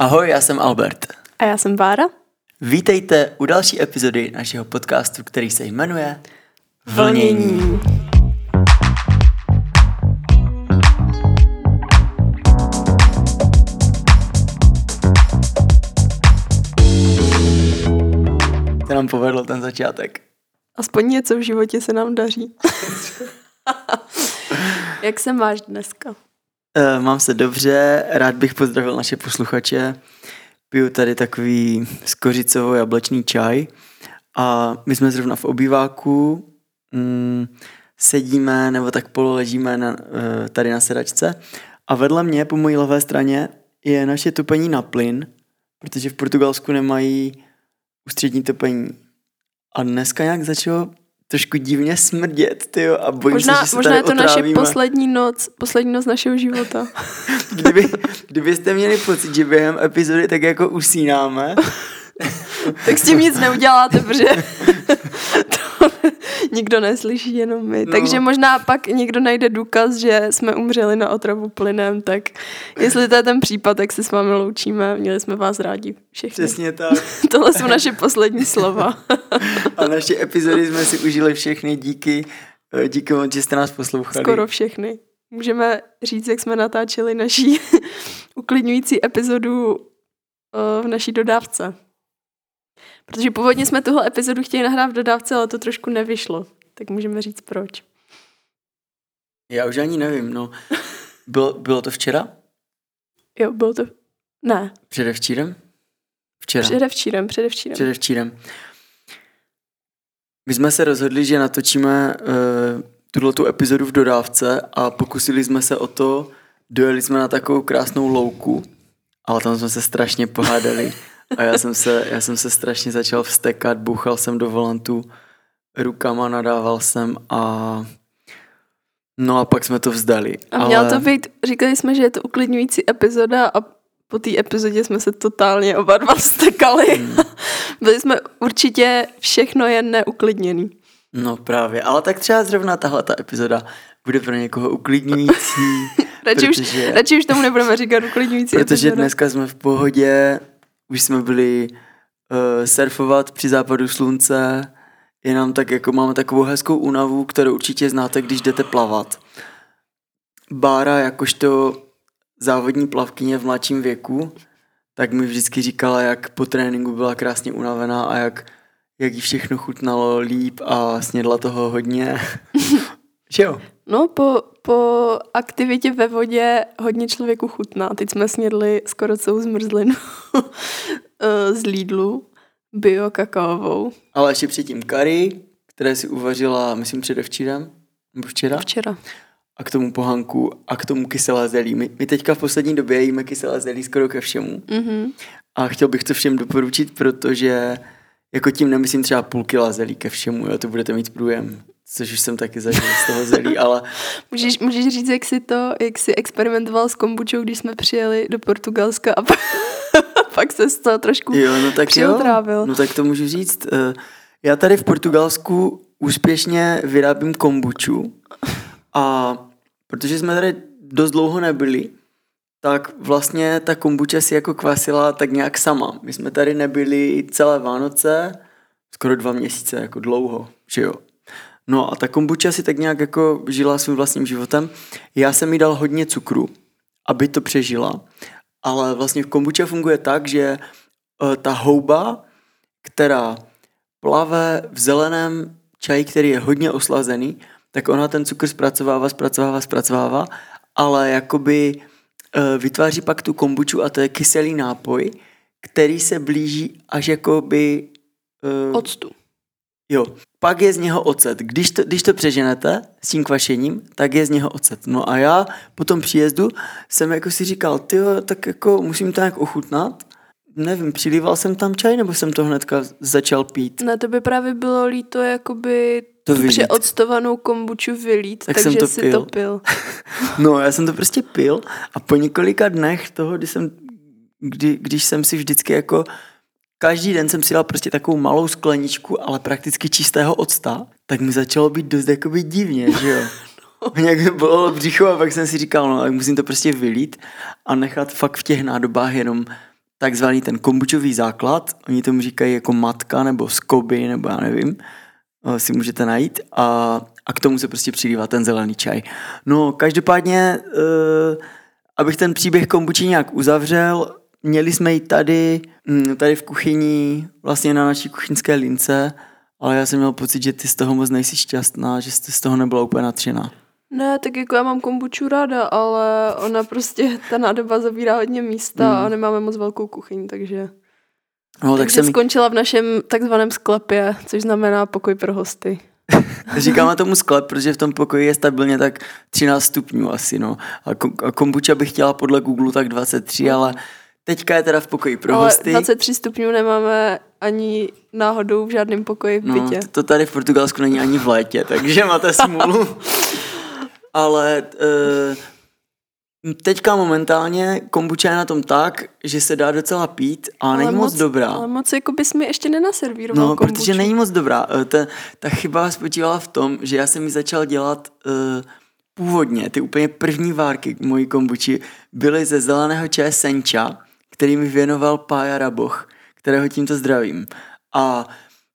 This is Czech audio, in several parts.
Ahoj, já jsem Albert. A já jsem Bára. Vítejte u další epizody našeho podcastu, který se jmenuje Vlnění. To nám povedlo ten začátek. Aspoň něco v životě se nám daří. Jak se máš dneska? Uh, mám se dobře, rád bych pozdravil naše posluchače. Piju tady takový skořicovou jablečný čaj a my jsme zrovna v obýváku, mm, sedíme nebo tak pololežíme na, uh, tady na sedačce a vedle mě po mojí levé straně je naše topení na plyn, protože v Portugalsku nemají ústřední topení. A dneska nějak začalo trošku divně smrdět, tyjo, a bojím možná, se, že se možná je to naše otrávíme. poslední noc, poslední noc našeho života. Kdyby, kdybyste měli pocit, že během epizody tak jako usínáme, tak s tím nic neuděláte, protože to nikdo neslyší, jenom my. No. Takže možná pak někdo najde důkaz, že jsme umřeli na otravu plynem, tak jestli to je ten případ, tak se s vámi loučíme. Měli jsme vás rádi všechny. přesně tak. Tohle jsou naše poslední slova. A naše epizody jsme si užili všechny díky, díky moc, že jste nás poslouchali. Skoro všechny. Můžeme říct, jak jsme natáčeli naší uklidňující epizodu eh, v naší dodávce. Protože původně jsme tuhle epizodu chtěli nahrát v dodávce, ale to trošku nevyšlo. Tak můžeme říct proč. Já už ani nevím, no. Bylo, bylo to včera? Jo, bylo to... Ne, Předevčírem? Včera. předevčírem, předevčírem. Předevčírem. My jsme se rozhodli, že natočíme uh, tuhle tu epizodu v dodávce a pokusili jsme se o to, dojeli jsme na takovou krásnou louku, ale tam jsme se strašně pohádali a já jsem se, já jsem se strašně začal vstekat, bouchal jsem do volantu rukama, nadával jsem a no a pak jsme to vzdali. A měla to být, říkali jsme, že je to uklidňující epizoda a po té epizodě jsme se totálně oba dva vstekali. Hmm. Byli jsme určitě všechno jen neuklidněný. No právě, ale tak třeba zrovna tahle ta epizoda bude pro někoho uklidňující. Radši, už, protože- radši už tomu nebudeme říkat uklidňující Protože epizoda. dneska jsme v pohodě, už jsme byli uh, surfovat při západu slunce, je nám tak jako, máme takovou hezkou únavu, kterou určitě znáte, když jdete plavat. Bára, jakožto závodní plavkyně v mladším věku, tak mi vždycky říkala, jak po tréninku byla krásně unavená a jak, jak jí všechno chutnalo líp a snědla toho hodně. Že jo? No, po, po aktivitě ve vodě hodně člověku chutná. Teď jsme snědli skoro celou zmrzlinu eh, z Lidlu, bio kakaovou, Ale ještě předtím kary, které si uvařila, myslím, předevčírem, nebo včera. včera. A k tomu pohanku a k tomu kyselé zelí. My, my teďka v poslední době jíme kyselé zelí skoro ke všemu. Mhm. A chtěl bych to všem doporučit, protože jako tím nemyslím třeba půl kila zelí ke všemu, jo, to budete mít průjem. Což už jsem taky zažil z toho zelí, ale Můžeš, můžeš říct, jak jsi to, jak jsi experimentoval s kombučou, když jsme přijeli do Portugalska a pak, pak se z toho trošku jo, no tak jo, no tak to můžu říct. Eh, Já tady v Portugalsku úspěšně vyrábím kombuču a protože jsme tady dost dlouho nebyli, tak vlastně ta kombuča si jako kvasila tak nějak sama. My jsme tady nebyli celé Vánoce, skoro dva měsíce, jako dlouho, že jo. No a ta kombuča si tak nějak jako žila svým vlastním životem. Já jsem jí dal hodně cukru, aby to přežila, ale vlastně kombuča funguje tak, že eh, ta houba, která plave v zeleném čaji, který je hodně oslazený, tak ona ten cukr zpracovává, zpracovává, zpracovává, ale jakoby vytváří pak tu kombuču a to je kyselý nápoj, který se blíží až jakoby... eh, Octu. Jo, pak je z něho ocet. Když to, když to přeženete s tím kvašením, tak je z něho ocet. No a já po tom příjezdu jsem jako si říkal, ty tak jako musím to nějak ochutnat. Nevím, přilíval jsem tam čaj, nebo jsem to hnedka začal pít? Ne, to by právě bylo líto jakoby To vylít. přeoctovanou kombuču vylít, Tak takže jsem to si pil. to pil. No, já jsem to prostě pil a po několika dnech toho, kdy jsem, kdy, když jsem si vždycky jako každý den jsem si dal prostě takovou malou skleničku, ale prakticky čistého octa, tak mi začalo být dost jakoby divně, že jo. Nějak mi bylo břicho a pak jsem si říkal, no tak musím to prostě vylít a nechat fakt v těch nádobách jenom takzvaný ten kombučový základ, oni tomu říkají jako matka nebo skoby, nebo já nevím, si můžete najít a, a k tomu se prostě přilívá ten zelený čaj. No, každopádně, uh, abych ten příběh kombuči nějak uzavřel, měli jsme ji tady, hm, tady v kuchyni, vlastně na naší kuchyňské lince, ale já jsem měl pocit, že ty z toho moc nejsi šťastná, že jsi z toho nebyla úplně natřená. Ne, tak jako já mám kombuču ráda, ale ona prostě, ta nádoba zabírá hodně místa mm. a nemáme moc velkou kuchyň, takže... No, tak takže jsem... skončila v našem takzvaném sklepě, což znamená pokoj pro hosty. Říkáme tomu sklep, protože v tom pokoji je stabilně tak 13 stupňů asi, no. A kombuča bych chtěla podle Google tak 23, ale teďka je teda v pokoji pro ale hosty. 23 stupňů nemáme ani náhodou v žádném pokoji v no, bytě. No, to tady v Portugalsku není ani v létě, takže máte smůlu. ale uh, teďka momentálně kombuča je na tom tak, že se dá docela pít a ale není moc, moc dobrá. Ale moc jako bys mi ještě nenaservíroval No, kombuču. protože není moc dobrá. Uh, ta, ta chyba spočívala v tom, že já jsem ji začal dělat uh, původně, ty úplně první várky mojí kombuči byly ze zeleného čaje senča, který mi věnoval Pája Raboch, kterého tímto zdravím. A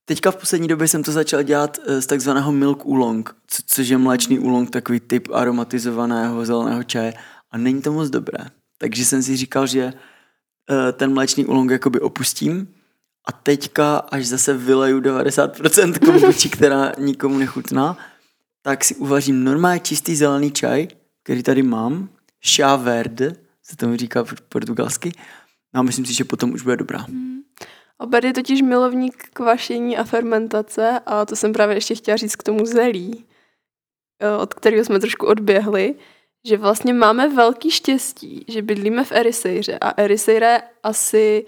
Teďka v poslední době jsem to začal dělat eh, z takzvaného milk oolong, co, což je mléčný oolong, takový typ aromatizovaného zeleného čaje a není to moc dobré. Takže jsem si říkal, že eh, ten mléčný oolong jakoby opustím a teďka, až zase vyleju 90% kombuči, která nikomu nechutná, tak si uvařím normálně čistý zelený čaj, který tady mám, chá verde, se tomu říká portugalsky, no a myslím si, že potom už bude dobrá. Mm. Obed je totiž milovník kvašení a fermentace a to jsem právě ještě chtěla říct k tomu zelí, eh, od kterého jsme trošku odběhli, že vlastně máme velký štěstí, že bydlíme v Erisejře a Eriseira je asi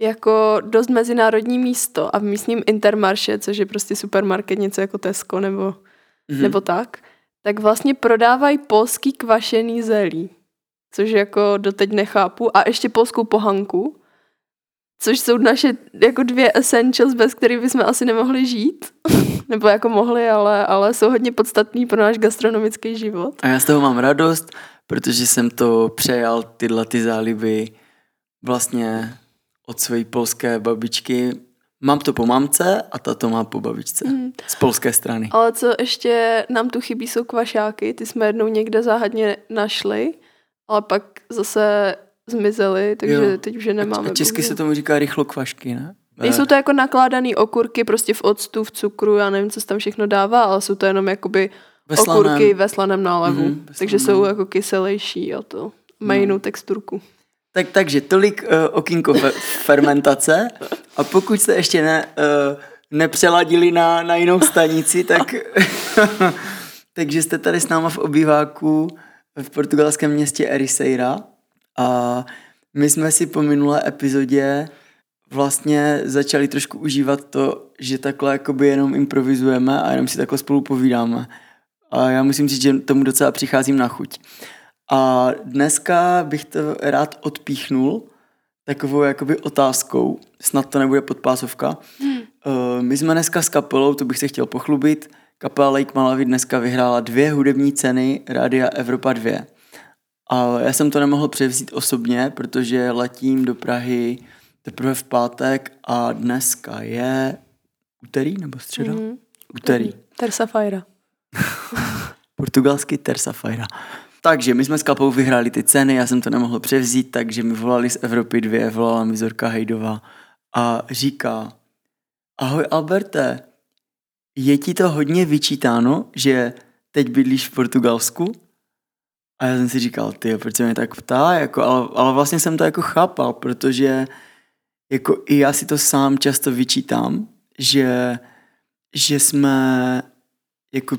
jako dost mezinárodní místo a v místním Intermarše, což je prostě supermarket, něco jako Tesco nebo, mm-hmm. nebo tak, tak vlastně prodávají polský kvašený zelí, což jako doteď nechápu a ještě polskou pohanku, což jsou naše jako dvě essentials, bez kterých bychom asi nemohli žít. Nebo jako mohli, ale, ale jsou hodně podstatný pro náš gastronomický život. A já z toho mám radost, protože jsem to přejal tyhle ty záliby vlastně od své polské babičky. Mám to po mamce a ta to má po babičce. Mm. Z polské strany. Ale co ještě nám tu chybí, jsou kvašáky. Ty jsme jednou někde záhadně našli, ale pak zase zmizely, takže jo. teď už je nemáme. A česky se tomu říká rychlo kvašky, ne? Jsou to jako nakládané okurky prostě v octu, v cukru, já nevím, co se tam všechno dává, ale jsou to jenom jakoby ve okurky ve slaném nálevu. Mm-hmm, takže jsou jako kyselější a to mají no. jinou texturku. Tak, takže tolik uh, okýnko fe- fermentace a pokud jste ještě ne, uh, nepřeladili na, na jinou stanici, tak takže jste tady s náma v obýváku v portugalském městě Ericeira a my jsme si po minulé epizodě vlastně začali trošku užívat to, že takhle jakoby jenom improvizujeme a jenom si takhle spolu povídáme. A já musím říct, že tomu docela přicházím na chuť. A dneska bych to rád odpíchnul takovou jakoby otázkou, snad to nebude podpásovka. Hmm. My jsme dneska s kapelou, to bych se chtěl pochlubit, kapela Lake Malawi dneska vyhrála dvě hudební ceny Rádia Evropa 2. A já jsem to nemohl převzít osobně, protože letím do Prahy teprve v pátek a dneska je úterý nebo středa? Mm-hmm. Úterý. Tersa Fajra. Portugalský Tersa Fajra. Takže my jsme s Kapou vyhráli ty ceny, já jsem to nemohl převzít, takže mi volali z Evropy dvě, volala mi Zorka Hejdová a říká, ahoj Alberte, je ti to hodně vyčítáno, že teď bydlíš v Portugalsku? A já jsem si říkal, ty, proč se mě tak ptá, jako, ale, ale vlastně jsem to jako chápal, protože jako i já si to sám často vyčítám, že, že jsme jako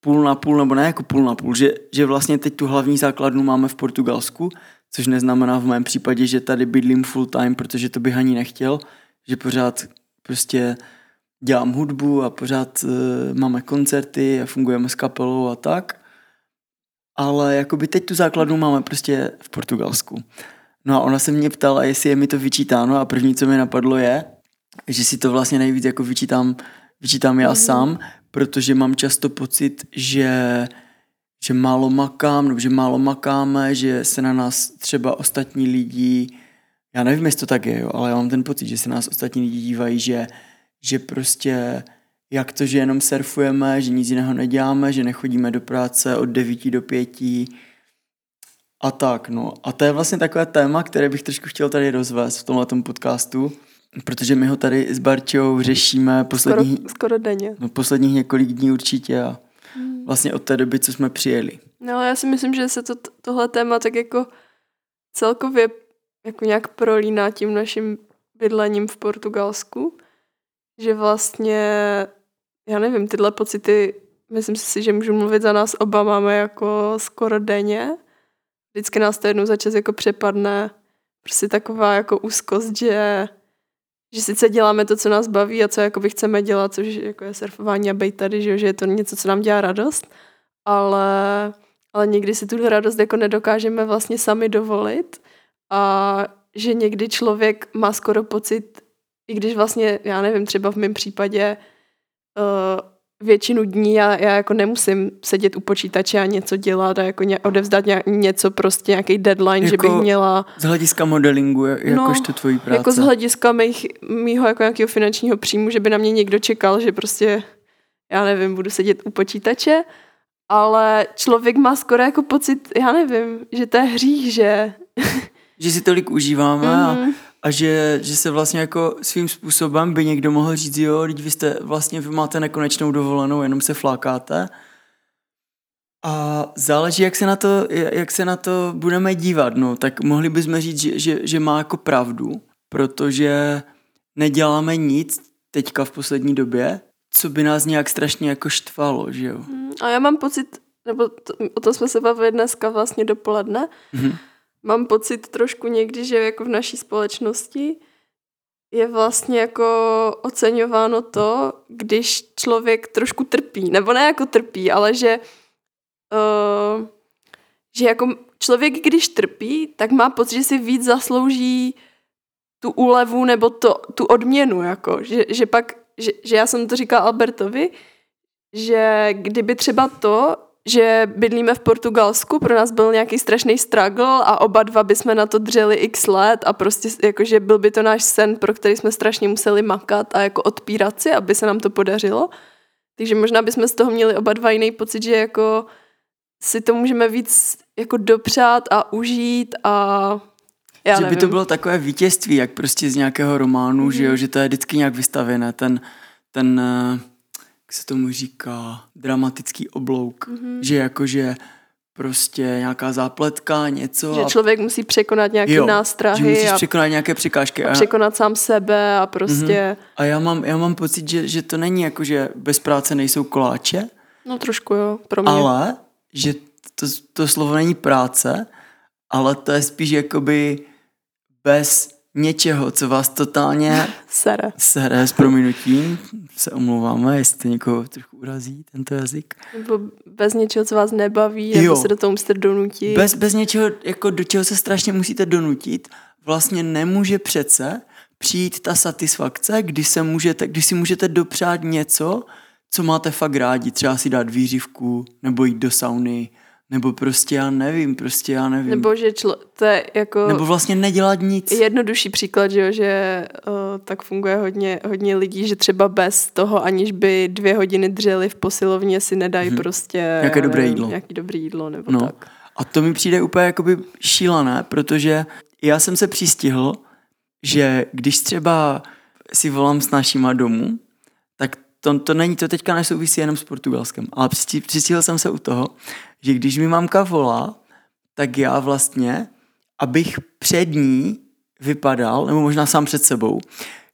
půl na půl, nebo ne jako půl na půl, že, že vlastně teď tu hlavní základnu máme v Portugalsku, což neznamená v mém případě, že tady bydlím full time, protože to bych ani nechtěl, že pořád prostě dělám hudbu a pořád uh, máme koncerty a fungujeme s kapelou a tak ale jakoby teď tu základnu máme prostě v Portugalsku. No a ona se mě ptala, jestli je mi to vyčítáno a první, co mi napadlo je, že si to vlastně nejvíc jako vyčítám, vyčítám já mm. sám, protože mám často pocit, že, že málo makám, nebo že málo makáme, že se na nás třeba ostatní lidi já nevím, jestli to tak je, jo, ale já mám ten pocit, že se nás ostatní lidi dívají, že, že prostě jak to, že jenom surfujeme, že nic jiného neděláme, že nechodíme do práce od 9 do 5 a tak, no. A to je vlastně takové téma, které bych trošku chtěl tady rozvést v tomhle podcastu, protože my ho tady s Barčou řešíme poslední, skoro, skoro denně. No, posledních několik dní určitě a hmm. vlastně od té doby, co jsme přijeli. No ale já si myslím, že se to, tohle téma tak jako celkově jako nějak prolíná tím naším bydlením v Portugalsku, že vlastně, já nevím, tyhle pocity, myslím si, že můžu mluvit za nás oba, máme jako skoro denně. Vždycky nás to jednou za čas jako přepadne, prostě taková jako úzkost, že, že sice děláme to, co nás baví a co jakoby chceme dělat, což jako je surfování a být tady, že, že je to něco, co nám dělá radost, ale, ale někdy si tu radost jako nedokážeme vlastně sami dovolit a že někdy člověk má skoro pocit, i když vlastně, já nevím, třeba v mém případě uh, většinu dní já, já jako nemusím sedět u počítače a něco dělat a jako ně, odevzdat ně, něco, prostě nějaký deadline, jako že bych jako měla... Z hlediska modelingu, jakožto no, tvojí práce. Jako z hlediska mých, mýho jako nějakého finančního příjmu, že by na mě někdo čekal, že prostě, já nevím, budu sedět u počítače, ale člověk má skoro jako pocit, já nevím, že to je hřích, že že si tolik užíváme mm-hmm. a, mhm. A že, že se vlastně jako svým způsobem by někdo mohl říct, jo, teď vy jste vlastně, vy máte nekonečnou dovolenou, jenom se flákáte. A záleží, jak se na to, jak se na to budeme dívat, no, tak mohli bychom říct, že, že, že má jako pravdu, protože neděláme nic teďka v poslední době, co by nás nějak strašně jako štvalo, že jo. Mm, a já mám pocit, nebo to, o tom jsme se bavili dneska vlastně dopoledne, mm-hmm mám pocit trošku někdy, že jako v naší společnosti je vlastně jako oceňováno to, když člověk trošku trpí. Nebo ne jako trpí, ale že, uh, že jako člověk, když trpí, tak má pocit, že si víc zaslouží tu úlevu nebo to, tu odměnu. Jako. Že, že pak, že, že já jsem to říkala Albertovi, že kdyby třeba to, že bydlíme v Portugalsku, pro nás byl nějaký strašný struggle a oba dva bychom na to dřeli x let a prostě jakože byl by to náš sen, pro který jsme strašně museli makat a jako odpírat si, aby se nám to podařilo. Takže možná bychom z toho měli oba dva jiný pocit, že jako si to můžeme víc jako dopřát a užít a já že nevím. by to bylo takové vítězství, jak prostě z nějakého románu, mm-hmm. že jo, mhm. že to je vždycky nějak vystavené, ten, ten uh se tomu říká, dramatický oblouk. Mm-hmm. Že jakože prostě nějaká zápletka, něco. Že člověk musí překonat nějaké jo, nástrahy. Že musíš a překonat nějaké překážky. A překonat sám sebe a prostě... Mm-hmm. A já mám, já mám pocit, že, že to není jako, že bez práce nejsou koláče. No trošku jo, pro mě. Ale, že to, to slovo není práce, ale to je spíš jakoby bez něčeho, co vás totálně sere. Sere s prominutím. Se omlouváme, jestli někoho trochu urazí tento jazyk. Nebo bez něčeho, co vás nebaví, jo. nebo se do toho musíte donutit. Bez, bez něčeho, jako do čeho se strašně musíte donutit, vlastně nemůže přece přijít ta satisfakce, kdy, se můžete, kdy si můžete dopřát něco, co máte fakt rádi. Třeba si dát výřivku, nebo jít do sauny, nebo prostě já nevím, prostě já nevím. Nebo že člo, to je jako... Nebo vlastně nedělat nic. Jednodušší příklad, že, jo, že uh, tak funguje hodně, hodně lidí, že třeba bez toho, aniž by dvě hodiny dřeli v posilovně, si nedají hmm. prostě... Nějaké dobré jídlo. Nějaký dobré jídlo, nebo no. tak. A to mi přijde úplně jakoby šílené, protože já jsem se přistihl, že když třeba si volám s našima domů, to, to není, to teďka nesouvisí jenom s Portugalskem, ale přistihl jsem se u toho, že když mi mamka volá, tak já vlastně, abych před ní vypadal, nebo možná sám před sebou,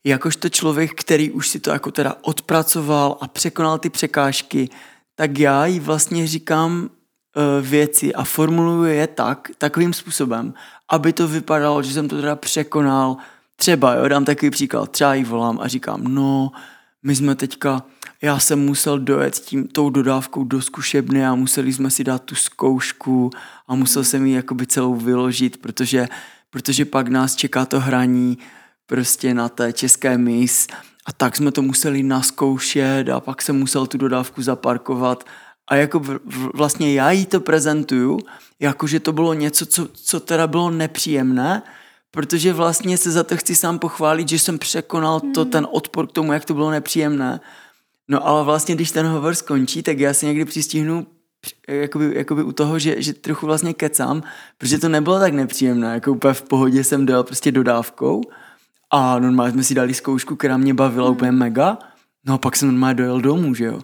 jakožto člověk, který už si to jako teda odpracoval a překonal ty překážky, tak já jí vlastně říkám uh, věci a formuluju je tak, takovým způsobem, aby to vypadalo, že jsem to teda překonal. Třeba, jo, dám takový příklad, třeba jí volám a říkám, no, my jsme teďka, já jsem musel dojet tím, tou dodávkou do zkušebny a museli jsme si dát tu zkoušku a musel jsem ji jakoby celou vyložit, protože, protože pak nás čeká to hraní prostě na té české mis a tak jsme to museli naskoušet a pak jsem musel tu dodávku zaparkovat. A jako vlastně já jí to prezentuju, jakože to bylo něco, co, co teda bylo nepříjemné, protože vlastně se za to chci sám pochválit, že jsem překonal to, ten odpor k tomu, jak to bylo nepříjemné. No ale vlastně, když ten hovor skončí, tak já si někdy přistihnu jakoby, jakoby u toho, že, že trochu vlastně kecám, protože to nebylo tak nepříjemné, jako úplně v pohodě jsem dal prostě dodávkou a normálně jsme si dali zkoušku, která mě bavila mm. úplně mega, no a pak jsem normálně dojel domů, že jo.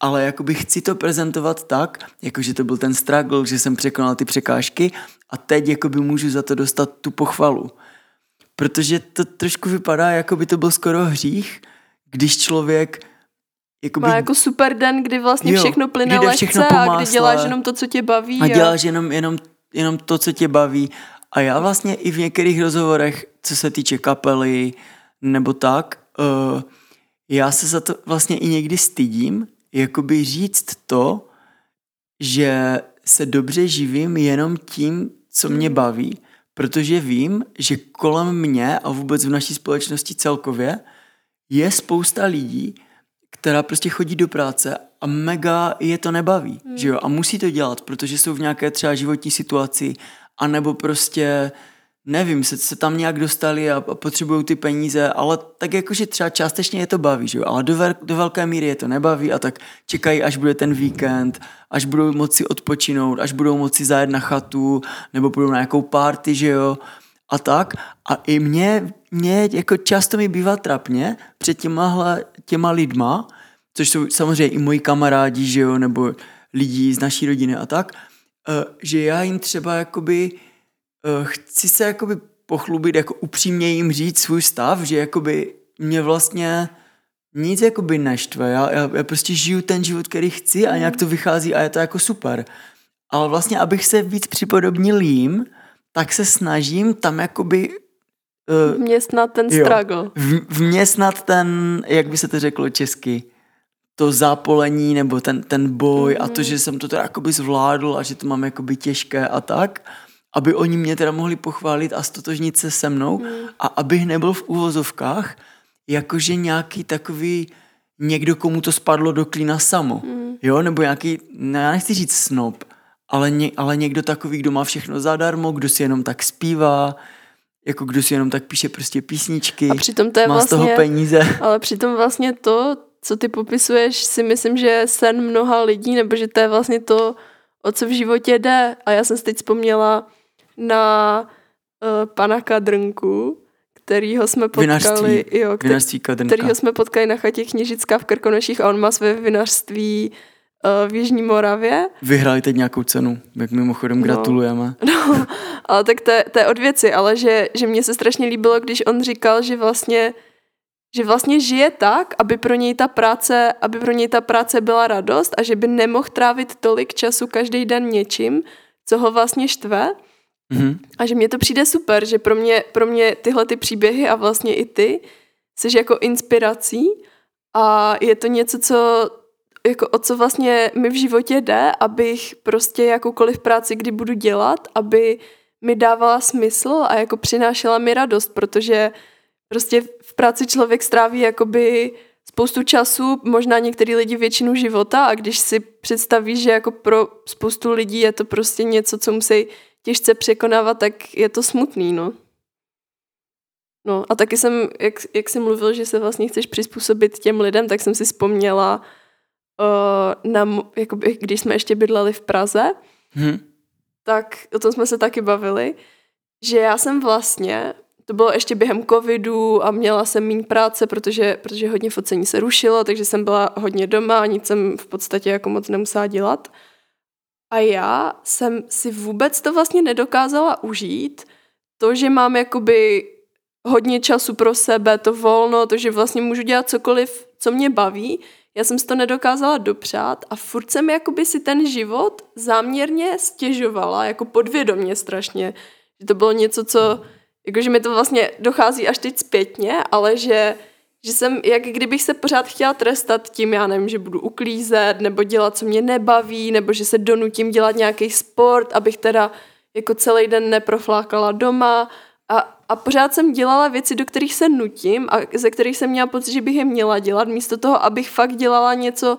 Ale jakoby chci to prezentovat tak, jakože to byl ten struggle, že jsem překonal ty překážky a teď jakoby můžu za to dostat tu pochvalu. Protože to trošku vypadá, jako by to byl skoro hřích, když člověk Jakoby, Má jako super den, kdy vlastně jo, všechno plyne kdy lehce a kdy děláš jenom to, co tě baví. A, a děláš jenom, jenom, jenom to, co tě baví. A já vlastně i v některých rozhovorech, co se týče kapely nebo tak, uh, já se za to vlastně i někdy stydím, jakoby říct to, že se dobře živím jenom tím, co mě baví, protože vím, že kolem mě a vůbec v naší společnosti celkově je spousta lidí, která prostě chodí do práce a mega je to nebaví, hmm. že jo? A musí to dělat, protože jsou v nějaké třeba životní situaci, anebo prostě nevím, se, se tam nějak dostali a, a potřebují ty peníze, ale tak jakože třeba částečně je to baví, že jo? ale do, ver, do velké míry je to nebaví a tak čekají, až bude ten víkend, až budou moci odpočinout, až budou moci zajet na chatu, nebo budou na nějakou party, že jo, a tak. A i mě, mě jako často mi bývá trapně před těma, těma lidma, což jsou samozřejmě i moji kamarádi, že jo, nebo lidi z naší rodiny a tak, eh, že já jim třeba jakoby uh, chci se jakoby pochlubit, jako upřímně jim říct svůj stav, že jakoby mě vlastně nic jakoby neštve. Já, já, já prostě žiju ten život, který chci a nějak to vychází a je to jako super. Ale vlastně, abych se víc připodobnil jim, tak se snažím tam jakoby uh, vměstnat ten struggle. Jo, vměstnat ten, jak by se to řeklo česky, to zápolení nebo ten, ten boj mm-hmm. a to, mhm. že jsem to teda jakoby zvládl a že to mám jakoby těžké a tak aby oni mě teda mohli pochválit a stotožnit se se mnou mm. a abych nebyl v úvozovkách jakože nějaký takový někdo, komu to spadlo do klína samo. Mm. Jo, nebo nějaký, ne, já nechci říct snob, ale, ně, ale někdo takový, kdo má všechno zadarmo, kdo si jenom tak zpívá, jako kdo si jenom tak píše prostě písničky, a přitom to je má vlastně, z toho peníze. Ale přitom vlastně to, co ty popisuješ, si myslím, že je sen mnoha lidí, nebo že to je vlastně to, o co v životě jde. A já jsem si teď vzpomněla, na uh, pana Kadrnku, kterýho jsme potkali, vinařství, jo, který, kterýho jsme potkali na chatě Kněžická v Krkonoších a on má své vinařství uh, v Jižní Moravě. Vyhráli teď nějakou cenu, jak mimochodem no, gratulujeme. No, ale tak to, to je od věci, ale že, že mně se strašně líbilo, když on říkal, že vlastně že vlastně žije tak, aby pro něj ta práce, aby pro něj ta práce byla radost a že by nemohl trávit tolik času každý den něčím, co ho vlastně štve, Mm-hmm. A že mně to přijde super, že pro mě, pro mě tyhle ty příběhy a vlastně i ty jsi jako inspirací a je to něco, co jako o co vlastně mi v životě jde, abych prostě jakoukoliv práci, kdy budu dělat, aby mi dávala smysl a jako přinášela mi radost, protože prostě v práci člověk stráví jakoby spoustu času, možná některý lidi většinu života a když si představíš, že jako pro spoustu lidí je to prostě něco, co musí těžce překonávat, tak je to smutný, no. No a taky jsem, jak, jak jsem mluvil, že se vlastně chceš přizpůsobit těm lidem, tak jsem si vzpomněla, uh, na, jakoby, když jsme ještě bydleli v Praze, hmm. tak o tom jsme se taky bavili, že já jsem vlastně, to bylo ještě během covidu a měla jsem méně práce, protože, protože hodně focení se rušilo, takže jsem byla hodně doma a nic jsem v podstatě jako moc nemusela dělat. A já jsem si vůbec to vlastně nedokázala užít. To, že mám jakoby hodně času pro sebe, to volno, to, že vlastně můžu dělat cokoliv, co mě baví, já jsem si to nedokázala dopřát a furt jsem jakoby si ten život záměrně stěžovala, jako podvědomně strašně. Že to bylo něco, co, jakože mi to vlastně dochází až teď zpětně, ale že že jsem, jak kdybych se pořád chtěla trestat tím, já nevím, že budu uklízet, nebo dělat, co mě nebaví, nebo že se donutím dělat nějaký sport, abych teda jako celý den neproflákala doma. A, a pořád jsem dělala věci, do kterých se nutím a ze kterých jsem měla pocit, že bych je měla dělat, místo toho, abych fakt dělala něco,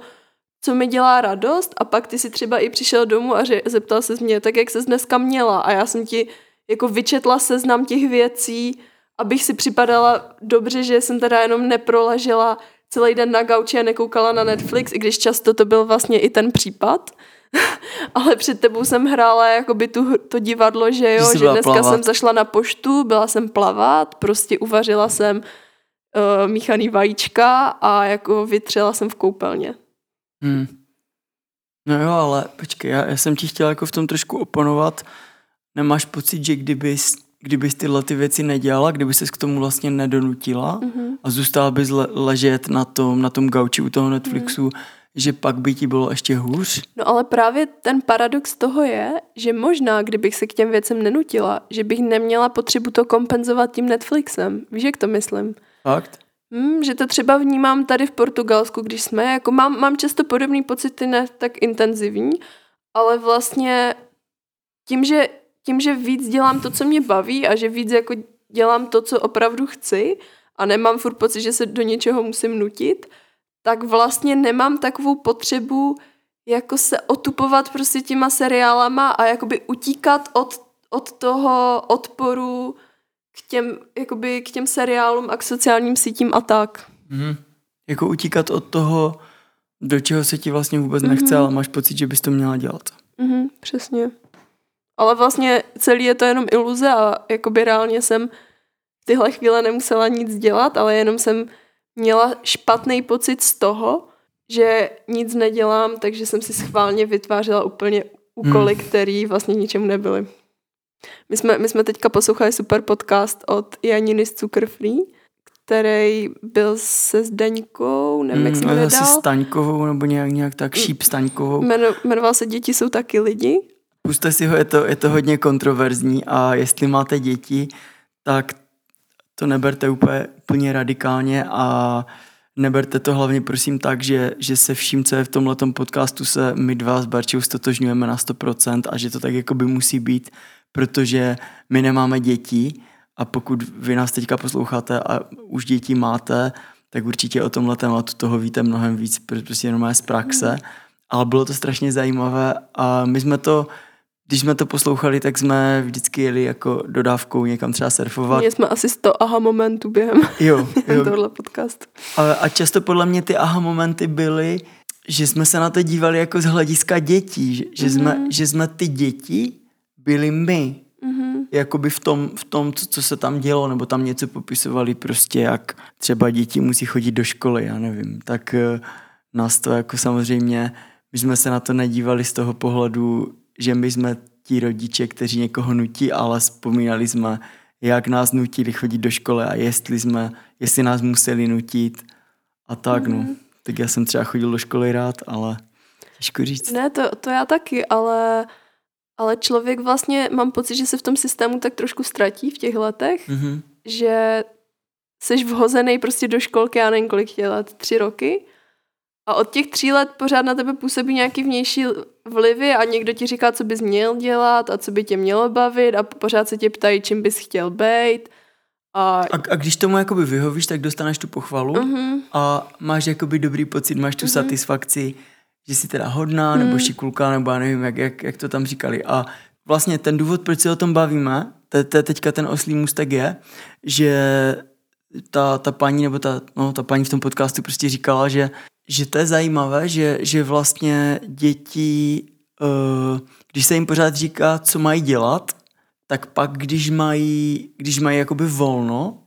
co mi dělá radost a pak ty si třeba i přišel domů a ře- zeptal se mě, tak jak se dneska měla a já jsem ti jako vyčetla seznam těch věcí, abych si připadala dobře, že jsem teda jenom neprolažila celý den na gauči a nekoukala na Netflix, i když často to byl vlastně i ten případ. Ale před tebou jsem hrála jakoby tu, to divadlo, že jo, Že dneska plavat. jsem zašla na poštu, byla jsem plavat, prostě uvařila jsem uh, míchaný vajíčka a jako vytřela jsem v koupelně. Hmm. No jo, ale počkej, já, já jsem ti chtěl jako v tom trošku oponovat. Nemáš pocit, že kdybys, kdybys tyhle ty věci nedělala, kdyby ses k tomu vlastně nedonutila Mhm. a zůstala bys le, ležet na tom, na tom gauči u toho Netflixu, že pak by ti bylo ještě hůř? No ale právě ten paradox toho je, že možná, kdybych se k těm věcem nenutila, že bych neměla potřebu to kompenzovat tím Netflixem. Víš, jak to myslím? Fakt? Hmm, že to třeba vnímám tady v Portugalsku, když jsme, jako mám, mám často podobné pocity, ne tak intenzivní, ale vlastně tím že, tím, že víc dělám to, co mě baví a že víc jako dělám to, co opravdu chci a nemám furt pocit, že se do něčeho musím nutit, tak vlastně nemám takovou potřebu jako se otupovat prostě těma seriálama a jakoby utíkat od, od toho odporu k těm, jakoby k těm seriálům a k sociálním sítím a tak. Mhm. Jako utíkat od toho, do čeho se ti vlastně vůbec nechce, Mhm. ale máš pocit, že bys to měla dělat. Mhm, přesně. Ale vlastně celý je to jenom iluze a jakoby reálně jsem v tyhle chvíle nemusela nic dělat, ale jenom jsem měla špatný pocit z toho, že nic nedělám, takže jsem si schválně vytvářela úplně úkoly, hmm. které vlastně ničemu nebyly. My jsme, my jsme teďka poslouchali super podcast od Janiny z Cukrfree, který byl se Zdeňkou, nevím, jak se ale jmenuje asi. Staňkovou nebo nějak, nějak tak, Mm. Šíp Staňkovou. Jmeno, jmenoval se Děti jsou taky lidi. Puste si ho, je to, je to hodně kontroverzní a jestli máte děti, tak to neberte úplně, úplně radikálně a neberte to hlavně prosím tak, že, že se vším, co je v tomhletom podcastu, se my dva s Barčou stotožňujeme na 100% a že to tak jako by musí být, protože my nemáme děti a pokud vy nás teďka posloucháte a už děti máte, tak určitě o tomhle tématu toho víte mnohem víc, protože prostě jenom je z praxe. Ale bylo to strašně zajímavé a my jsme to, když jsme to poslouchali, tak jsme vždycky jeli jako dodávkou někam třeba surfovat. Měli jsme asi 100 aha momentů během Jo, jo. tohle podcastu. A, a často podle mě ty aha momenty byly, že jsme se na to dívali jako z hlediska dětí, že, že, jsme, že jsme ty děti byli my. Mhm. Jakoby v tom, v tom co, co se tam dělo, nebo tam něco popisovali prostě, jak třeba děti musí chodit do školy, já nevím. Tak eh, nás to jako samozřejmě, my jsme se na to nedívali z toho pohledu, že my jsme ti rodiče, kteří někoho nutí, ale vzpomínali jsme, jak nás nutili chodit do školy a jestli jsme, jestli nás museli nutit a tak no. Tak já jsem třeba chodil do školy rád, ale těžko říct. Ne, to, to já taky, ale, ale člověk vlastně, mám pocit, že se v tom systému tak trošku ztratí v těch letech, Mhm. že jsi vhozený prostě do školky, já nevím kolik tě let, tři roky a od těch tří let pořád na tebe působí nějaký vnější vlivy a někdo ti říká, co bys měl dělat a co by tě mělo bavit a pořád se tě ptají, čím bys chtěl být. A, A, a když tomu jakoby vyhovíš, tak dostaneš tu pochvalu uh-huh. a máš jakoby dobrý pocit, máš tu Mhm. satisfakci, že jsi teda hodná, nebo Mhm. šikulka, nebo já nevím, jak, jak, jak to tam říkali. A vlastně ten důvod, proč se o tom bavíme, to, to je teďka ten oslý můstek je, že ta, ta paní, nebo ta, no, ta paní v tom podcastu prostě říkala, že, že to je zajímavé, že, že vlastně děti, uh, když se jim pořád říká, co mají dělat, tak pak, když mají, když mají jakoby volno,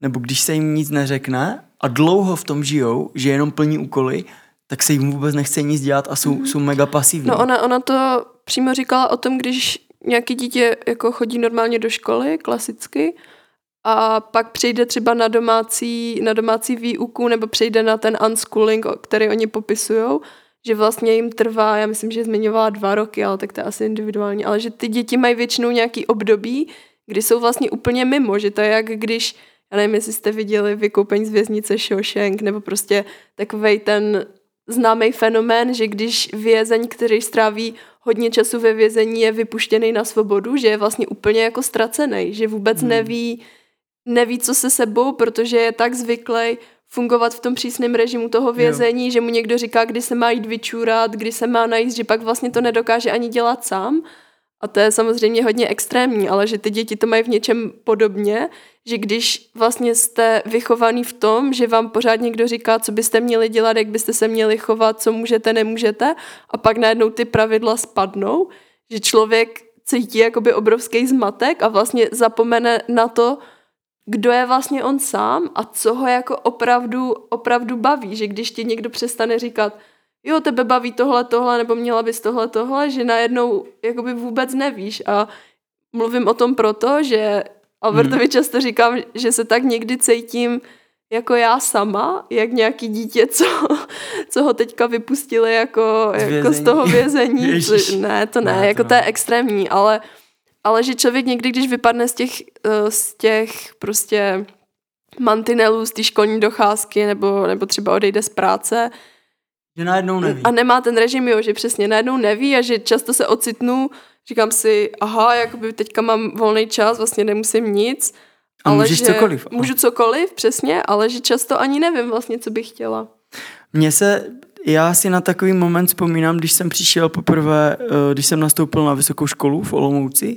nebo když se jim nic neřekne a dlouho v tom žijou, že jenom plní úkoly, tak se jim vůbec nechce nic dělat a jsou, mm-hmm. jsou mega pasivní. No ona, ona to přímo říkala o tom, když nějaký dítě jako chodí normálně do školy, klasicky, a pak přejde třeba na domácí, na domácí výuku nebo přejde na ten unschooling, který oni popisují, že vlastně jim trvá, já myslím, že zmiňovala dva roky, ale tak to je asi individuální, ale že ty děti mají většinou nějaký období, kdy jsou vlastně úplně mimo, že to je jak když, já nevím, jestli jste viděli vykoupení z věznice Shawshank, nebo prostě takovej ten známý fenomén, že když vězeň, který stráví hodně času ve vězení, je vypuštěný na svobodu, že je vlastně úplně jako ztracený, že vůbec hmm. neví, neví, co se sebou, protože je tak zvyklý fungovat v tom přísném režimu toho vězení, jo. že mu někdo říká, kdy se má jít vyčůrat, kdy se má najíst, že pak vlastně to nedokáže ani dělat sám. A to je samozřejmě hodně extrémní, ale že ty děti to mají v něčem podobně, že když vlastně jste vychovaný v tom, že vám pořád někdo říká, co byste měli dělat, jak byste se měli chovat, co můžete, nemůžete, a pak najednou ty pravidla spadnou, že člověk cítí jakoby obrovský zmatek a vlastně zapomene na to, kdo je vlastně on sám a co ho jako opravdu, opravdu baví, že když ti někdo přestane říkat, jo, tebe baví tohle, tohle, nebo měla bys tohle, tohle, že najednou jakoby vůbec nevíš a mluvím o tom proto, že Albertovi hmm. často říkám, že se tak někdy cítím jako já sama, jak nějaký dítě, co, co ho teďka vypustili jako z, jako z toho vězení. ne, to ne, ne jako to, to je extrémní, ale, ale že člověk někdy, když vypadne z těch, eh, z těch prostě mantinelů, z té školní docházky, nebo, nebo třeba odejde z práce, že najednou neví. A nemá ten režim, jo, že přesně najednou neví a že často se ocitnu, říkám si, aha, jakoby teďka mám volný čas, vlastně nemusím nic. A ale můžeš že, cokoliv. Můžu cokoliv, přesně, ale že často ani nevím vlastně, co bych chtěla. Mně se, já si na takový moment vzpomínám, když jsem přišel poprvé, eh, když jsem nastoupil na vysokou školu v Olomouci,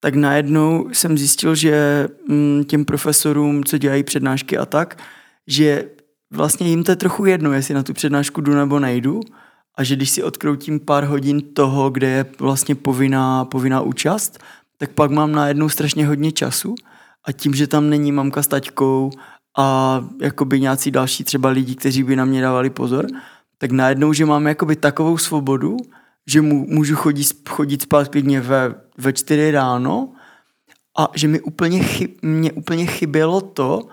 tak najednou jsem zjistil, že mm, těm profesorům, co dělají přednášky a tak, že vlastně jim to je trochu jedno, jestli na tu přednášku jdu nebo nejdu a že když si odkroutím pár hodin toho, kde je vlastně povinná, povinná účast, tak pak mám najednou strašně hodně času a tím, že tam není mamka s taťkou a jakoby nějací další třeba lidi, kteří by na mě dávali pozor, tak najednou, že mám jakoby takovou svobodu, že mu, můžu chodit, chodit spát klidně ve, ve čtyři ráno a že mi úplně, chyb, mě úplně chybělo to,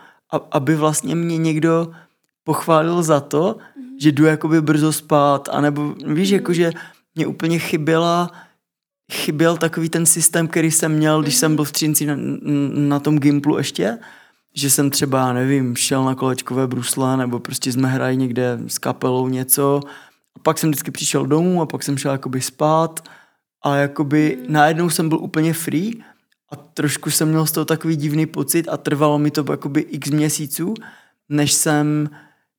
aby vlastně mě někdo pochválil za to, že jdu jakoby brzo spát, anebo víš, jakože mě úplně chyběla chyběl takový ten systém, který jsem měl, když jsem byl v Třinci na, na tom Gimplu ještě, že jsem třeba, nevím, šel na kolečkové brusle, nebo prostě jsme hrají někde s kapelou něco. A pak jsem vždycky přišel domů a pak jsem šel jakoby spát. A jakoby najednou jsem byl úplně free a trošku jsem měl z toho takový divný pocit a trvalo mi to jakoby x měsíců, než jsem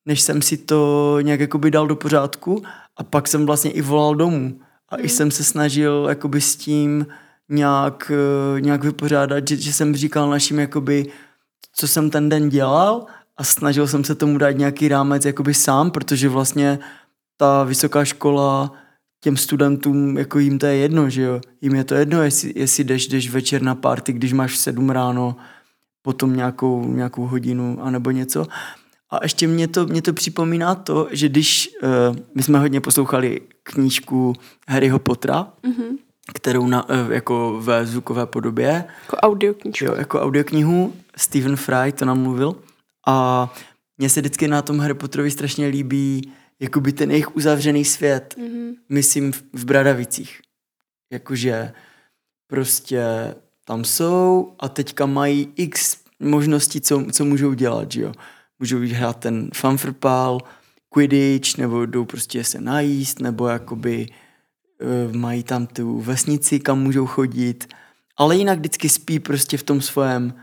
než jsem si to nějak jakoby dal do pořádku. A pak jsem vlastně i volal domů. A mm. i jsem se snažil jakoby s tím nějak, eh, nějak vypořádat, že, že jsem říkal našim jakoby, co jsem ten den dělal a snažil jsem se tomu dát nějaký rámec jakoby sám, protože vlastně ta vysoká škola těm studentům, jako jim to je jedno, že jo. Jim je to jedno, jestli, jestli jdeš, jdeš večer na party, když máš v sedm ráno, potom nějakou, nějakou hodinu, anebo něco. A ještě mě to, mě to připomíná to, že když uh, my jsme hodně poslouchali knížku Harryho Pottera, mm-hmm. kterou na, uh, jako ve zvukové podobě. Jako audioknihu. Jo, jako audioknihu. Stephen Fry to nám mluvil. A mně se vždycky na tom Harry Potterovi strašně líbí jakoby ten jejich uzavřený svět. Mm-hmm. Myslím v, v Bradavicích. Jakože prostě tam jsou a teďka mají x možností, co, co můžou dělat, že jo můžou jít hrát ten fanfrpál, quidditch, nebo jdou prostě se najíst, nebo jakoby uh, mají tam tu vesnici, kam můžou chodit, ale jinak vždycky spí prostě v tom svém,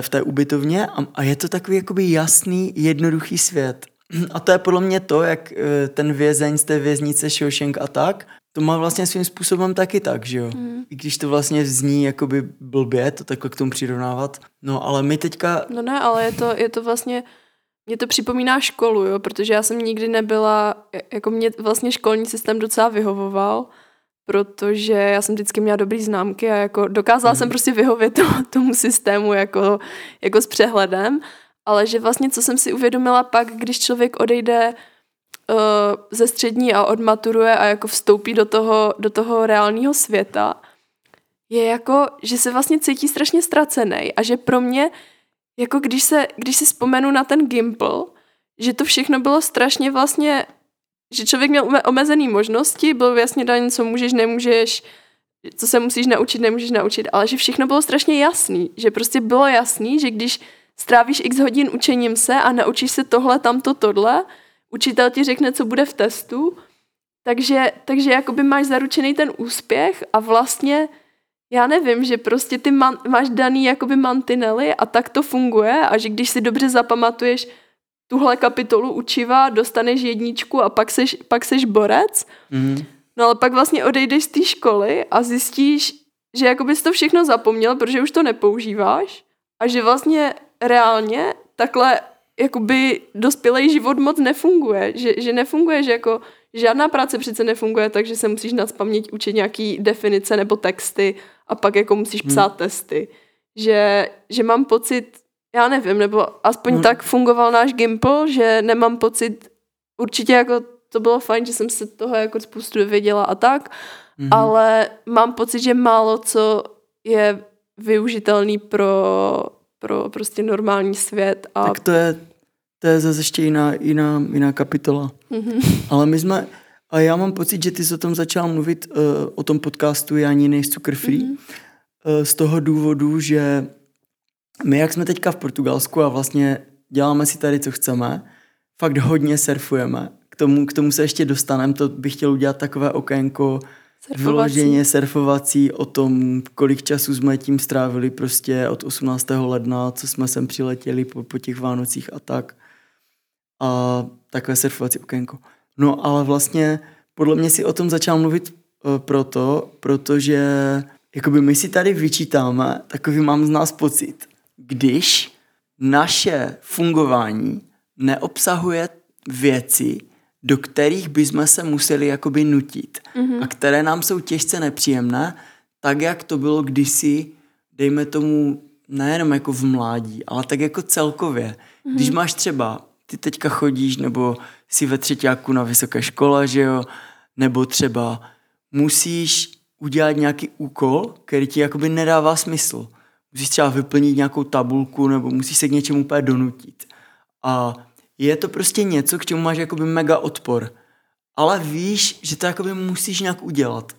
v té ubytovně a, a je to takový jakoby jasný, jednoduchý svět. A to je podle mě to, jak uh, ten vězeň z té věznice Shawshank a tak, to má vlastně svým způsobem taky tak, že jo. Mm. I když to vlastně zní jakoby blbě, to takhle k tomu přirovnávat. No ale my teďka... No ne, ale je to, je to vlastně... Mě to připomíná školu, jo, protože já jsem nikdy nebyla, jako mě vlastně školní systém docela vyhovoval, protože já jsem vždycky měla dobrý známky a jako dokázala mm. jsem prostě vyhovět to, tomu systému jako, jako s přehledem, ale že vlastně, co jsem si uvědomila pak, když člověk odejde uh, ze střední a odmaturuje a jako vstoupí do toho, do toho reálného světa, je jako, že se vlastně cítí strašně ztracený a že pro mě, jako když se, když si vzpomenu na ten Gimple, že to všechno bylo strašně vlastně, že člověk měl omezené možnosti, bylo jasně daň, co můžeš, nemůžeš, co se musíš naučit, nemůžeš naučit, ale že všechno bylo strašně jasný, že prostě bylo jasný, že když strávíš x hodin učením se a naučíš se tohle, tamto, tohle, učitel ti řekne, co bude v testu, takže, takže jakoby máš zaručený ten úspěch a vlastně já nevím, že prostě ty man, máš daný jakoby mantinely a tak to funguje a že když si dobře zapamatuješ tuhle kapitolu učiva, dostaneš jedničku a pak seš, pak seš borec. Mm. No ale pak vlastně odejdeš z té školy a zjistíš, že jako bys to všechno zapomněl, protože už to nepoužíváš a že vlastně reálně takhle jakoby dospělý život moc nefunguje. Že, že nefunguje, že jako žádná práce přece nefunguje tak, že se musíš na paměť učit nějaký definice nebo texty a pak jako musíš hmm. psát hmm. testy. Že, že mám pocit, já nevím, nebo aspoň hmm. tak fungoval náš Gimple, že nemám pocit, určitě jako to bylo fajn, že jsem se toho jako spoustu dověděla a tak, hmm. ale mám pocit, že málo co je využitelný pro, pro prostě normální svět. A... Tak to je, to je zase ještě jiná, jiná, jiná kapitola. Mm-hmm. Ale my jsme, a já mám pocit, že ty jsi o tom začal mluvit uh, o tom podcastu Já ani nejsou free, mm-hmm. uh, z toho důvodu, že my, jak jsme teďka v Portugalsku a vlastně děláme si tady, co chceme, fakt hodně surfujeme. K tomu, k tomu se ještě dostaneme, to bych chtěl udělat takové okénko surfovací. vyloženě surfovací o tom, kolik času jsme tím strávili prostě od 18. ledna, co jsme sem přiletěli po, po těch Vánocích a tak. A takové surfovací okénko. No ale vlastně podle mě si o tom začal mluvit uh, proto, protože jakoby my si tady vyčítáme, takový mám z nás pocit, když naše fungování neobsahuje věci, do kterých bychom se museli jakoby nutit mm-hmm. a které nám jsou těžce nepříjemné, tak jak to bylo kdysi, dejme tomu, nejenom jako v mládí, ale tak jako celkově. Mm-hmm. Když máš třeba, ty teďka chodíš nebo jsi ve třetíku na vysoké škole, že jo, nebo třeba musíš udělat nějaký úkol, který ti jakoby nedává smysl musíš třeba vyplnit nějakou tabulku nebo musíš se k něčemu úplně donutit. A je to prostě něco, k čemu máš jakoby mega odpor. Ale víš, že to jakoby musíš nějak udělat.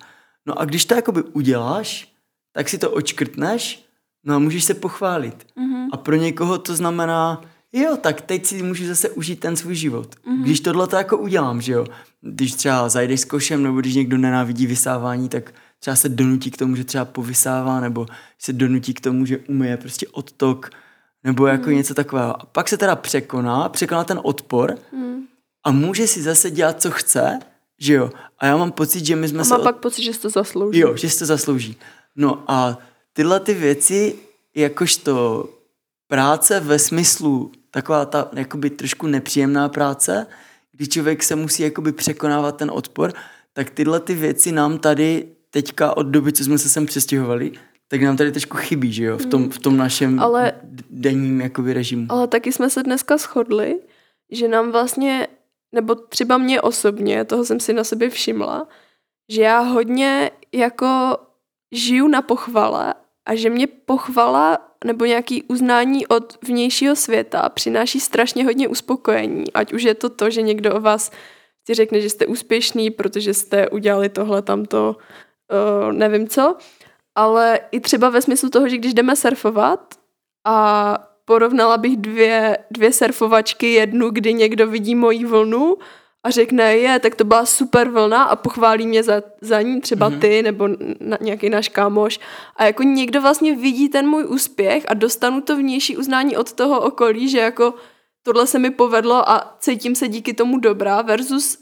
No a když to jakoby uděláš, tak si to očkrtneš, no a můžeš se pochválit. Mm-hmm. A pro někoho to znamená, jo, tak teď si můžu zase užít ten svůj život. Mm-hmm. Když tohle to jako udělám, že jo. Když třeba zajdeš s košem, nebo když někdo nenávidí vysávání, tak třeba se donutí k tomu, že třeba povysává, nebo se donutí k tomu, že umije prostě odtok, nebo jako mm. něco takového. A pak se teda překoná, překoná ten odpor mm. a může si zase dělat, co chce, že jo. A já mám pocit, že my jsme a se... má od... pak pocit, že si to zaslouží. Jo, že si to zaslouží. No a tyhle ty věci, jakožto práce ve smyslu taková ta jakoby trošku nepříjemná práce, kdy člověk se musí jakoby překonávat ten odpor, tak tyhle ty věci nám tady teďka od doby, co jsme se sem přestěhovali, tak nám tady trošku chybí, že jo, v tom, v tom našem ale, denním jakoby režimu. Ale taky jsme se dneska shodli, že nám vlastně, nebo třeba mě osobně, toho jsem si na sebe všimla, že já hodně jako žiju na pochvale a že mě pochvala nebo nějaký uznání od vnějšího světa přináší strašně hodně uspokojení. Ať už je to to, že někdo o vás ti řekne, že jste úspěšný, protože jste udělali tohle, tamto, uh, nevím co, ale i třeba ve smyslu toho, že když jdeme surfovat a porovnala bych dvě, dvě surfovačky, jednu, kdy někdo vidí moji vlnu a řekne, je, tak to byla super vlna a pochválí mě za, za ní, třeba mm-hmm. ty nebo na, nějaký náš kámoš. A jako někdo vlastně vidí ten můj úspěch a dostanu to vnější uznání od toho okolí, že jako tohle se mi povedlo a cítím se díky tomu dobrá versus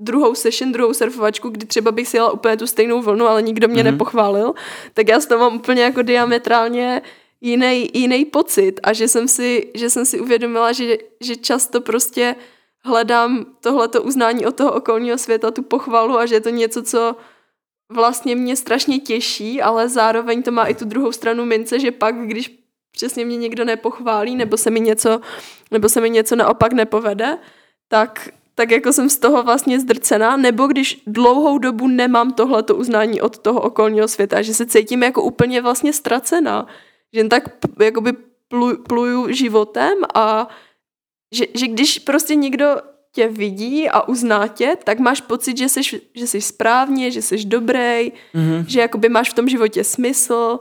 druhou session, druhou surfovačku, kdy třeba bych si jela úplně tu stejnou vlnu, ale nikdo mě mm-hmm. nepochválil, tak já z toho mám úplně jako diametrálně jiný, jiný pocit a že jsem si, že jsem si uvědomila, že, že často prostě hledám tohleto uznání od toho okolního světa, tu pochvalu a že je to něco, co vlastně mě strašně těší, ale zároveň to má i tu druhou stranu mince, že pak, když přesně mě někdo nepochválí, nebo se mi něco, nebo se mi něco naopak nepovede, tak tak jako jsem z toho vlastně zdrcená, nebo když dlouhou dobu nemám tohleto uznání od toho okolního světa, že se cítím jako úplně vlastně ztracená, že jen tak jakoby plu, pluju životem a že, že když prostě někdo tě vidí a uzná tě, tak máš pocit, že jsi, že jsi správně, že jsi dobrý, mm-hmm. že jakoby máš v tom životě smysl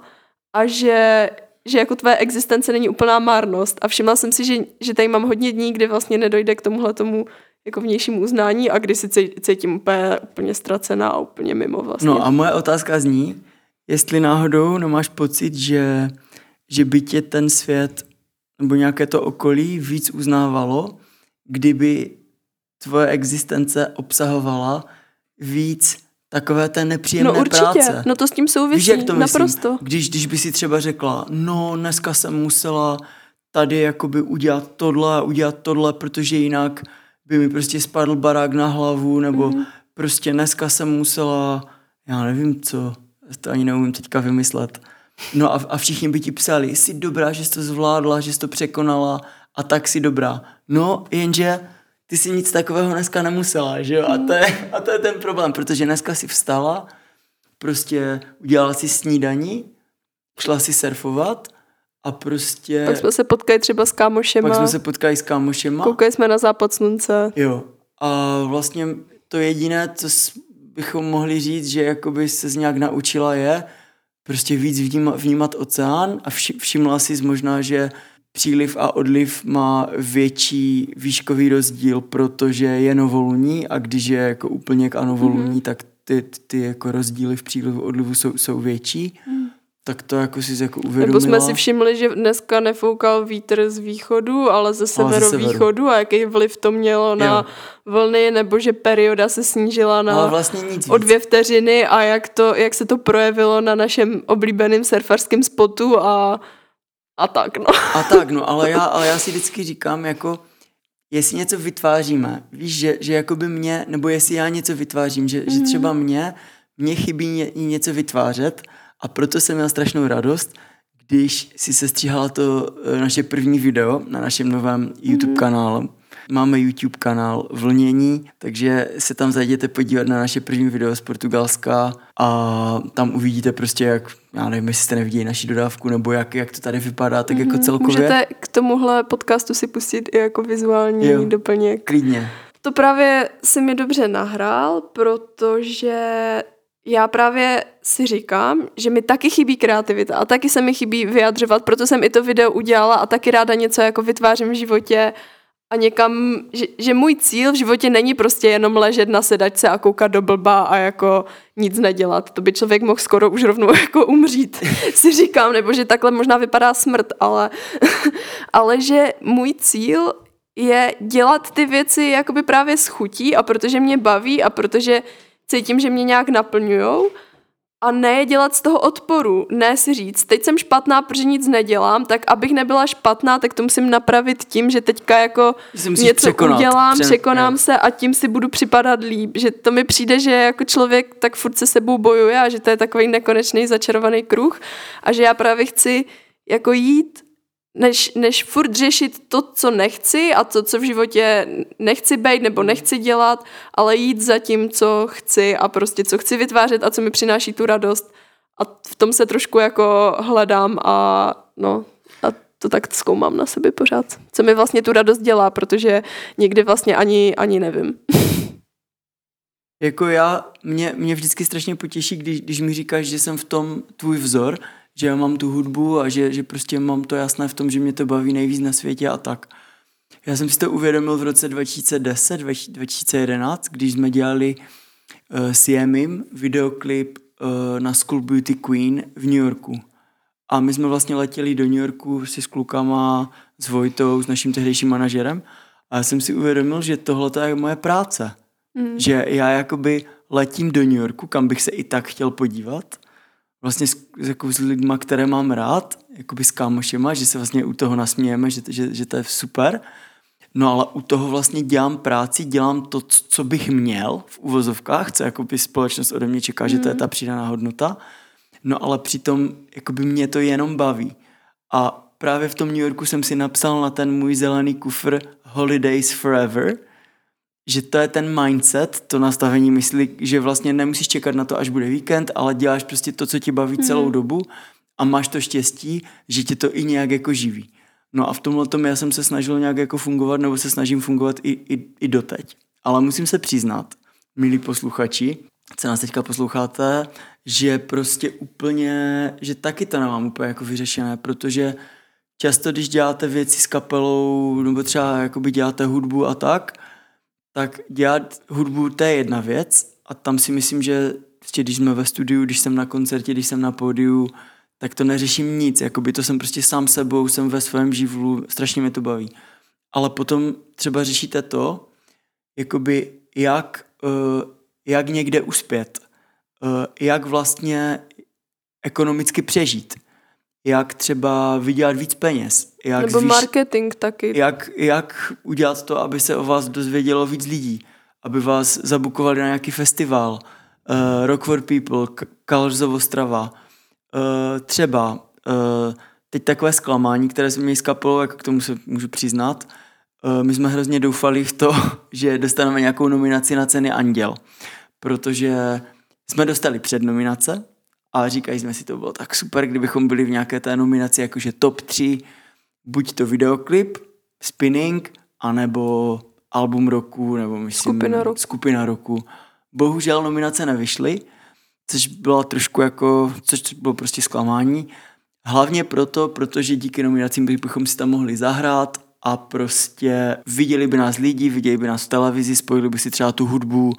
a že, že jako tvé existence není úplná márnost. A všimla jsem si, že, že tady mám hodně dní, kdy vlastně nedojde k tomuhle tomu jako vnějšímu uznání a kdy si cítím úplně, úplně ztracená a úplně mimo vlastně. No a moje otázka zní, jestli náhodou nemáš pocit, že, že by tě ten svět nebo nějaké to okolí víc uznávalo, kdyby tvoje existence obsahovala víc takové té nepříjemné No určitě, práce. no to s tím souvisí, Víš, jak to myslím? naprosto. Když, když by si třeba řekla, no dneska jsem musela tady jakoby udělat tohle udělat tohle, protože jinak by mi prostě spadl barák na hlavu, nebo mm-hmm. prostě dneska jsem musela, já nevím co, to ani neumím teďka vymyslet. No a, a všichni by ti psali, jsi dobrá, že jsi to zvládla, že jsi to překonala a tak si dobrá. No, jenže ty si nic takového dneska nemusela, že jo? A to, je, a to je ten problém, protože dneska si vstala, prostě udělala si snídaní, šla si surfovat a prostě Pak jsme se potkali třeba s kámošema, pak jsme se potkali s kámošema. koukali jsme na západ slunce. Jo. A vlastně to jediné, co bychom mohli říct, že jakoby se z nějak naučila je prostě víc vnímat, vnímat oceán a vši, všimla si možná, že příliv a odliv má větší výškový rozdíl, protože je novoluní a když je jako úplně k anovoluní, mm-hmm. tak ty, ty jako rozdíly v přílivu odlivu jsou, jsou větší. Mm. Tak to jako si jako uvědomila. Nebo jsme si všimli, že dneska nefoukal vítr z východu, ale ze severovýchodu a jaký vliv to mělo na Jo. vlny, nebo že perioda se snížila na Ale vlastně nic o dvě vteřiny a jak, to, jak se to projevilo na našem oblíbeném surfarském spotu a, a tak, no. A tak, no, ale já, ale já si vždycky říkám, jako, jestli něco vytváříme, víš, že, že jakoby mě, nebo jestli já něco vytvářím, že, mm. že třeba mě, mě chybí ně, něco vytvářet a proto jsem měl strašnou radost, když si se stříhala to eh, naše první video na našem novém YouTube mm. kanálu. Máme YouTube kanál Vlnění, takže se tam zajděte podívat na naše první video z Portugalska a tam uvidíte prostě, jak, já nevím, jestli jste neviděli naši dodávku, nebo jak, jak to tady vypadá, tak jako celkově. Můžete k tomuhle podcastu si pustit i jako vizuální Jo. doplněk. Klidně. To právě si mi dobře nahrál, protože já právě si říkám, že mi taky chybí kreativita a taky se mi chybí vyjadřovat, proto jsem i to video udělala a taky ráda něco jako vytvářím v životě a někam, že, že můj cíl v životě není prostě jenom ležet na sedačce a koukat do blba a jako nic nedělat. To by člověk mohl skoro už rovnou jako umřít, si říkám, nebo že takhle možná vypadá smrt, ale, ale že můj cíl je dělat ty věci jakoby právě s chutí a protože mě baví a protože cítím, že mě nějak naplňujou a ne dělat z toho odporu, ne si říct, teď jsem špatná, protože nic nedělám, tak abych nebyla špatná, tak to musím napravit tím, že teďka jako něco překonat. udělám, Pře- překonám jo. se a tím si budu připadat líp. Že to mi přijde, že jako člověk tak furt se sebou bojuje a že to je takový nekonečný začarovaný kruh a že já právě chci jako jít než, než furt řešit to, co nechci a to, co v životě nechci být nebo nechci dělat, ale jít za tím, co chci a prostě co chci vytvářet a co mi přináší tu radost. A v tom se trošku jako hledám a no, a to tak zkoumám na sebe pořád. Co mi vlastně tu radost dělá, protože někdy vlastně ani, ani nevím. Jako já, mě, mě vždycky strašně potěší, když, když mi říkáš, že jsem v tom tvůj vzor, že já mám tu hudbu a že, že prostě mám to jasné v tom, že mě to baví nejvíc na světě a tak. Já jsem si to uvědomil v roce 2010, 2011, když jsme dělali uh, s Jemim videoklip uh, na School Beauty Queen v New Yorku. A my jsme vlastně letěli do New Yorku si s klukama, s Vojtou, s naším tehdejším manažerem a já jsem si uvědomil, že tohle je moje práce. Mm. Že já jakoby letím do New Yorku, kam bych se i tak chtěl podívat, vlastně s, jako s lidma, které mám rád, jakoby s kámošema, že se vlastně u toho nasmějeme, že, že, že to je super. No ale u toho vlastně dělám práci, dělám to, co bych měl v uvozovkách, co jakoby společnost ode mě čeká, že to je ta přidaná hodnota. No ale přitom jakoby mě to jenom baví. A právě v tom New Yorku jsem si napsal na ten můj zelený kufr Holidays Forever, že to je ten mindset, to nastavení mysli, že vlastně nemusíš čekat na to, až bude víkend, ale děláš prostě to, co tě baví celou dobu a máš to štěstí, že tě to i nějak jako živí. No a v tomhle tom já jsem se snažil nějak jako fungovat, nebo se snažím fungovat i, i, i doteď. Ale musím se přiznat, milí posluchači, co nás teďka posloucháte, že prostě úplně, že taky to nemám úplně jako vyřešené, protože často, když děláte věci s kapelou, nebo třeba jakoby děláte hudbu a tak, tak dělat hudbu to je jedna věc a tam si myslím, že prostě když jsme ve studiu, když jsem na koncertě, když jsem na pódiu, tak to neřeším nic, jakoby to jsem prostě sám sebou, jsem ve svém živlu, strašně mě to baví. Ale potom třeba řešíte to, jakoby jak, uh, jak někde uspět. jak vlastně ekonomicky přežít. Jak třeba vydělat víc peněz. Jak Nebo zvýš... marketing taky. Jak, jak udělat to, aby se o vás dozvědělo víc lidí. Aby vás zabukovali na nějaký festival. Uh, Rock for People, Kalřovo Ostrava. Uh, třeba uh, teď takové zklamání, které jsme měli s kapelou, jak k tomu se můžu přiznat. Uh, my jsme hrozně doufali v to, že dostaneme nějakou nominaci na ceny Anděl. Protože jsme dostali přednominace a říkají jsme si, to bylo tak super, kdybychom byli v nějaké té nominaci jakože top 3, buď to videoklip, spinning, anebo album roku, nebo myslím skupina roku. skupina roku. Bohužel nominace nevyšly, což bylo trošku jako, což bylo prostě zklamání. Hlavně proto, protože díky nominacím bychom si tam mohli zahrát a prostě viděli by nás lidi, viděli by nás v televizi, spojili by si třeba tu hudbu,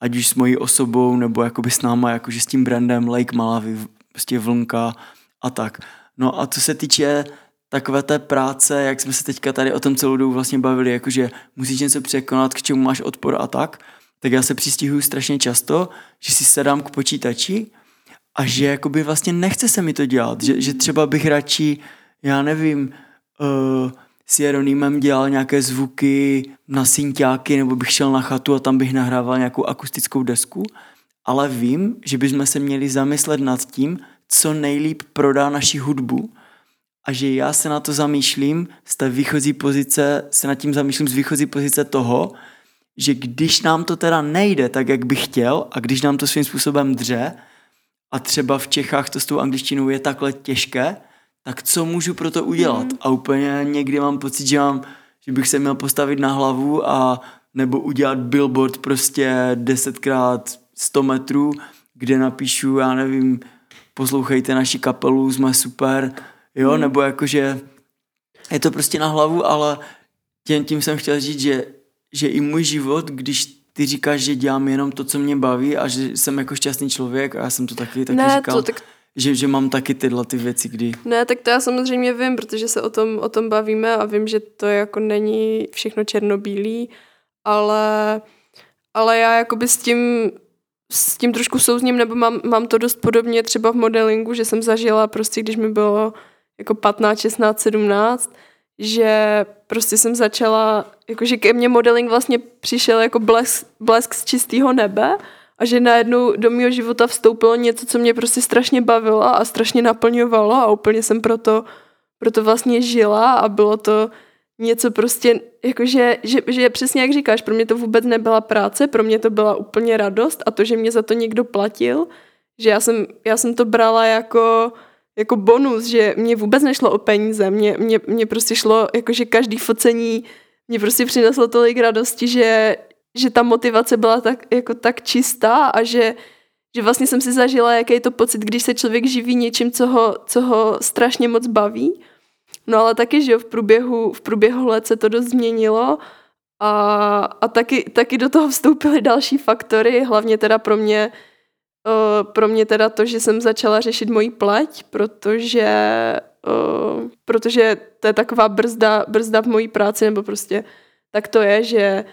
ať už s mojí osobou, nebo jakoby s náma, jakože s tím brandem Lake Malawi, prostě vlnka a tak. No a co se týče takové té práce, jak jsme se teďka tady o tom celou dobu vlastně bavili, jakože musíš něco překonat, k čemu máš odpor a tak, tak já se přistihuju strašně často, že si sedám k počítači a že jakoby vlastně nechce se mi to dělat, že, že třeba bych radši, já nevím, uh, s Jeronýmem dělal nějaké zvuky na synťáky, nebo bych šel na chatu a tam bych nahrával nějakou akustickou desku, ale vím, že bychom se měli zamyslet nad tím, co nejlíp prodá naši hudbu a že já se na to zamýšlím z té výchozí pozice, se nad tím zamýšlím z výchozí pozice toho, že když nám to teda nejde tak, jak bych chtěl a když nám to svým způsobem dře a třeba v Čechách to s tou angličtinou je takhle těžké, tak co můžu pro to udělat? Mm. A úplně někdy mám pocit, že, mám, že bych se měl postavit na hlavu a nebo udělat billboard prostě desetkrát 100 metrů, kde napíšu, já nevím, poslouchejte naši kapelu, jsme super, jo, mm. nebo jakože je to prostě na hlavu, ale tím, tím jsem chtěl říct, že, že i můj život, když ty říkáš, že dělám jenom to, co mě baví a že jsem jako šťastný člověk a já jsem to taky, taky ne, říkal. To, tak že, že mám taky tyhle ty věci, kdy... Ne, tak to já samozřejmě vím, protože se o tom, o tom bavíme a vím, že to jako není všechno černobílý, ale, ale já jakoby s tím, s tím trošku souzním, nebo mám, mám to dost podobně třeba v modelingu, že jsem zažila prostě, když mi bylo jako 15, 16, 17, že prostě jsem začala, jakože ke mně modeling vlastně přišel jako blesk, blesk z čistého nebe a že najednou do mého života vstoupilo něco, co mě prostě strašně bavilo a strašně naplňovalo a úplně jsem proto, proto vlastně žila a bylo to něco prostě, jakože, že, že přesně jak říkáš, pro mě to vůbec nebyla práce, pro mě to byla úplně radost a to, že mě za to někdo platil, že já jsem, já jsem to brala jako, jako bonus, že mě vůbec nešlo o peníze, mě, mě, mě prostě šlo, jakože každý focení mě prostě přineslo tolik radosti, že, že ta motivace byla tak, jako tak čistá a že, že vlastně jsem si zažila, jaký je to pocit, když se člověk živí něčím, co ho, co ho strašně moc baví. No ale taky, že jo, v průběhu, v průběhu let se to dost změnilo a, a taky, taky do toho vstoupily další faktory, hlavně teda pro mě, uh, pro mě teda to, že jsem začala řešit moji pleť, protože, uh, protože to je taková brzda, brzda v mojí práci, nebo prostě tak to je, že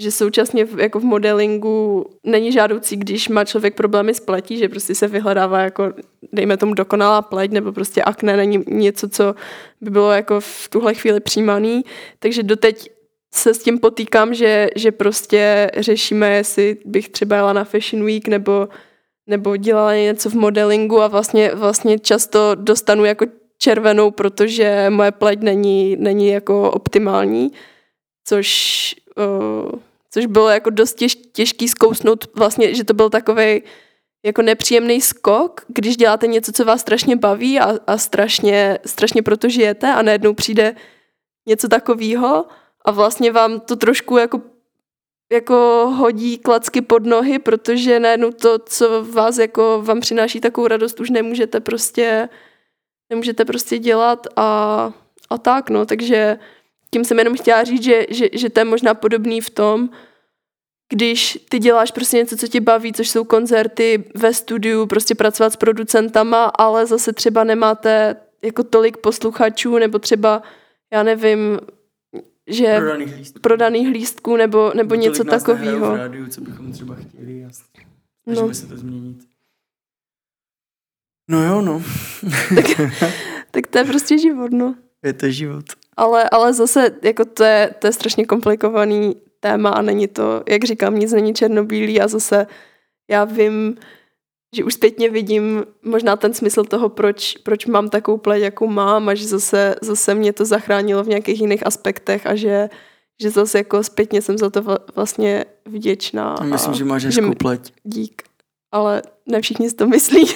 že současně v, jako v modelingu není žádoucí, když má člověk problémy s pletí, že prostě se vyhledává jako, dejme tomu, dokonalá pleť, nebo prostě akné není něco, co by bylo jako v tuhle chvíli přijímaný. Takže doteď se s tím potýkám, že, že prostě řešíme, jestli bych třeba jela na Fashion Week, nebo, nebo dělala něco v modelingu a vlastně, vlastně často dostanu jako červenou, protože moje pleť není, není jako optimální, což uh, což bylo jako dost těž, těžký zkousnout vlastně, že to byl takový jako nepříjemný skok, když děláte něco, co vás strašně baví a, a strašně, strašně proto žijete a najednou přijde něco takového a vlastně vám to trošku jako jako hodí klacky pod nohy, protože najednou to, co vás jako vám přináší takovou radost, už nemůžete prostě nemůžete prostě dělat a, a tak, no, takže tím jsem jenom chtěla říct, že, že, že to je možná podobný v tom, když ty děláš prostě něco, co tě baví, což jsou koncerty ve studiu, prostě pracovat s producentama, ale zase třeba nemáte jako tolik posluchačů, nebo třeba, já nevím, že prodaných lístků, prodaných lístků nebo, nebo něco takového. v rádiu, co bychom třeba chtěli a no. se to změnit. No jo, no. Tak to je prostě život, no. Je to život. Ale, ale zase, jako to je, to je strašně komplikovaný téma a není to, jak říkám, nic není černobílý a zase já vím, že už zpětně vidím možná ten smysl toho, proč, proč mám takovou pleť, jakou mám a že zase, zase mě to zachránilo v nějakých jiných aspektech a že, že zase jako zpětně jsem za to vla- vlastně vděčná. A myslím, a že máš hezkou pleť. Dík. Ale ne všichni si to myslí.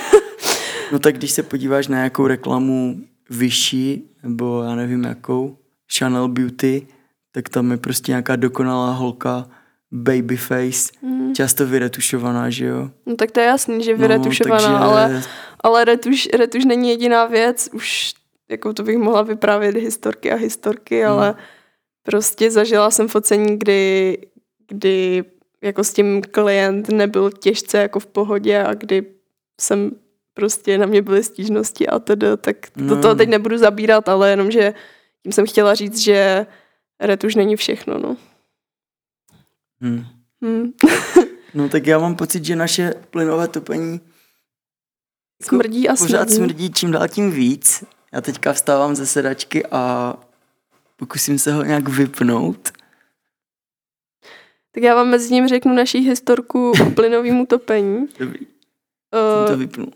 No tak když se podíváš na jakou reklamu vyšší, nebo já nevím jakou, Chanel Beauty, tak tam je prostě nějaká dokonalá holka, babyface, Hmm. často vyretušovaná, že jo? No tak to je jasný, že No, vyretušovaná, takže ale, ale retuš, retuš není jediná věc, už jako to bych mohla vyprávět historky a historky, Hmm. ale prostě zažila jsem focení, kdy, kdy jako s tím klient nebyl těžce jako v pohodě a kdy jsem prostě na mě byly stížnosti a tedy, tak do No. toho teď nebudu zabírat, ale jenom, že tím jsem chtěla říct, že retuš není všechno, no. Hm. Hm. No tak já mám pocit, že naše plynové topení jako Smrdí a pořád smrdí. smrdí čím dál tím víc. Já teďka vstávám ze sedačky a pokusím se ho nějak vypnout. Tak já vám mezi tím řeknu naší historku k plynovému topení. Dobrý, jsem to Uh, vypnul.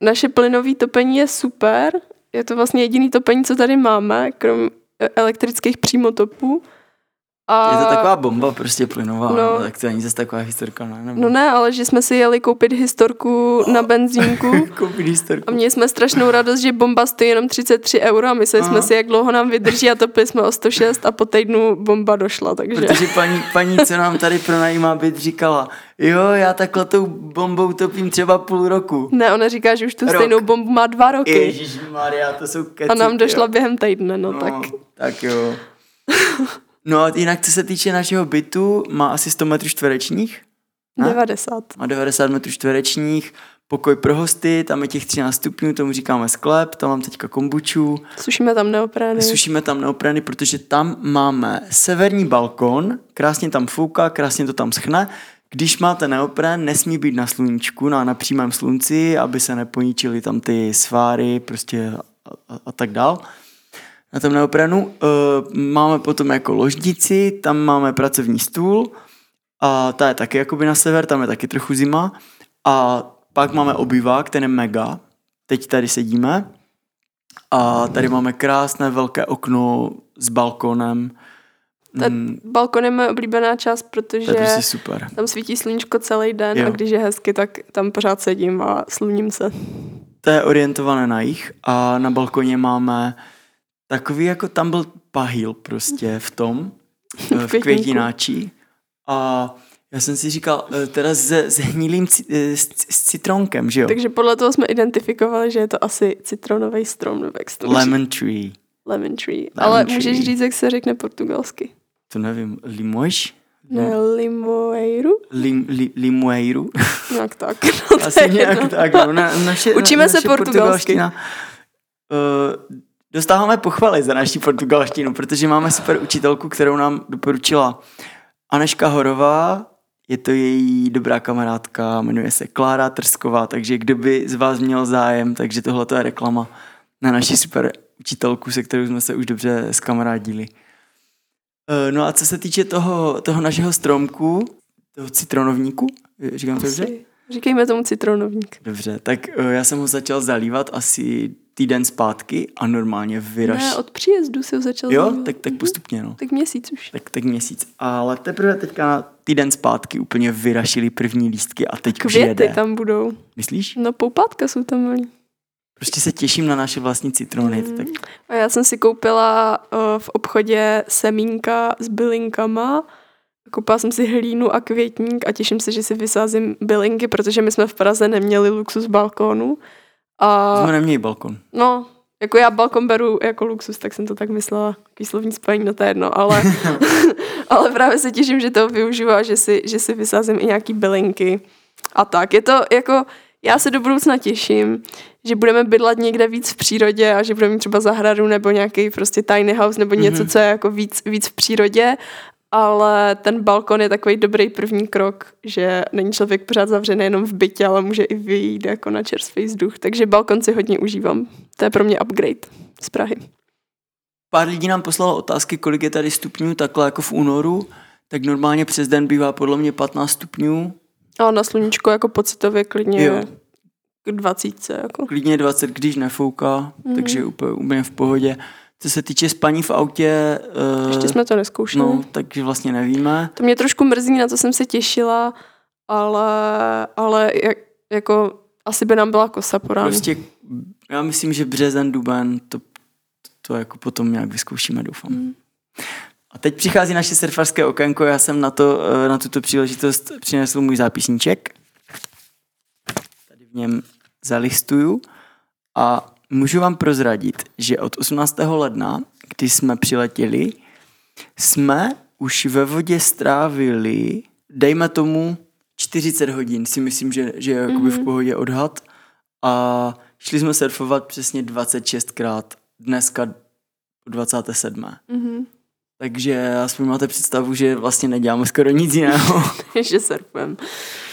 Naše plynové topení je super. Je to vlastně jediný topení, co tady máme, krom e, elektrických přímotopů. A, Je to taková bomba prostě plynová, no. No. tak to není zase taková historka, ne? Nebo... No ne, ale že jsme si jeli koupit historku na benzínku Koupit historku. a měli jsme strašnou radost, že bomba stojí jenom 33 euro a mysleli Aha. jsme si, jak dlouho nám vydrží a topili jsme o 106 a po týdnu bomba došla, takže... Protože paní, paní, co nám tady pronajímá byt, říkala, jo, já takhle tou bombou topím třeba půl roku. Ne, ona říká, že už tu Rok. stejnou bombu má dva roky Ježíš Maria, to jsou keci. a nám došla jo. během týdne, no, No, tak... tak jo. No a jinak, co se týče našeho bytu, má asi 100 metrů čtverečních. Ne? 90. Má 90 metrů čtverečních, pokoj pro hosty, tam je těch 13 stupňů, tomu říkáme sklep, tam mám teďka kombuču, Sušíme tam neoprény. sušíme tam neopreny, protože tam máme severní balkon, krásně tam fouká, krásně to tam schne. Když máte neopren, nesmí být na sluníčku, na, na přímém slunci, aby se neponičily tam ty sváry prostě a, a, a tak dál. Na tom neoprenu uh, máme potom jako ložnici, tam máme pracovní stůl a ta je taky jakoby na sever, tam je taky trochu zima. A pak máme obyvák, ten je mega. Teď tady sedíme a tady máme krásné velké okno s balkonem. Ta Mm, balkon je moje oblíbená část, to protože je prostě super. tam svítí sluníčko celý den Jo. a když je hezky, tak tam pořád sedím a sluním se. To je orientované na jich a na balkoně máme takový, jako tam byl pahýl prostě v tom, eh, v květináči. A já jsem si říkal, eh, teda se, s hnilým ci- eh, s, s citronkem, že jo? Takže podle toho jsme identifikovali, že je to asi citronový strom, nebo jak se to? Lemon tree. Lemon tree. Lemon Ale tree. můžeš říct, jak se řekne portugalsky. To nevím, limož? Ne, limoeiru? Lim, li, limoeiru? Nějak tak. No, Asi nějak jedno. tak, no. Na, naše, Učíme na, se naše portugalsky. portugalština, Uh, dostáváme pochvaly za naší portugalštinu, protože máme super učitelku, kterou nám doporučila Aneška Horová, je to její dobrá kamarádka, jmenuje se Klára Trsková, takže kdo by z vás měl zájem, takže tohle je reklama na naši super učitelku, se kterou jsme se už dobře skamarádili. Eh, No a co se týče toho, toho našeho stromku, toho citronovníku, říkám to dobře? Říkejme tomu citronovník. Dobře, tak eh, já jsem ho začal zalívat asi týden zpátky a normálně vyraš. Ne, od příjezdu si ho začal Jo, zajímat. tak, tak Mhm. postupně, no. Tak měsíc už. Tak, tak měsíc. Ale teprve teďka týden zpátky úplně vyrašili první lístky a teď už Květy jede. tam budou. Myslíš? No poupátka jsou tam malý. Prostě se těším na naše vlastní citrony. Mm. Tak A já jsem si koupila uh, v obchodě semínka s bylinkama. Koupila jsem si hlínu a květník a těším se, že si vysázím bylinky, protože my jsme v Praze neměli luxus balkónu. A jsme neměli balkon. no, jako já balkon beru jako luxus, tak jsem to tak myslela, takový slovní spojení, no to je jedno, ale, ale právě se těším, že to využiju a že si, že si vysázím i nějaký bylinky a tak. Je to jako, já se do budoucna těším, že budeme bydlet někde víc v přírodě a že budeme mít třeba zahradu nebo nějaký prostě tiny house nebo něco, Mhm. co je jako víc, víc v přírodě ale ten balkon je takový dobrý první krok, že není člověk pořád zavřený jenom v bytě, ale může i vyjít jako na čerstvý vzduch. Takže balkon si hodně užívám. To je pro mě upgrade z Prahy. Pár lidí nám poslalo otázky, kolik je tady stupňů, takhle jako v únoru. Tak normálně přes den bývá podle mě 15 stupňů. A na sluníčko jako pocitově klidně Jo. k 20. Jako. Klidně 20, když nefouká, Mhm. mm-hmm. takže úplně, úplně v pohodě. Co se týče spaní v autě, uh, Ještě jsme to neskoušeli. no, takže vlastně nevíme. To mě trošku mrzí, na to jsem se těšila, ale, ale jak, jako asi by nám byla kosa po ránu. Prostě já myslím, že březen, duben, to, to, jako potom nějak vyzkoušíme, doufám. Mm. A teď přichází naše surfařské okénko, já jsem na, to, eh, na tuto příležitost přinesl můj zápisníček. Tady v něm zalistuju a můžu vám prozradit, že od 18. ledna, kdy jsme přiletěli, jsme už ve vodě strávili, dejme tomu, 40 hodin, si myslím, že, že je jakoby v pohodě odhad. A šli jsme surfovat přesně 26krát, dneska 27. Mm-hmm. Takže aspoň máte představu, že vlastně neděláme skoro nic jiného. že surfujeme.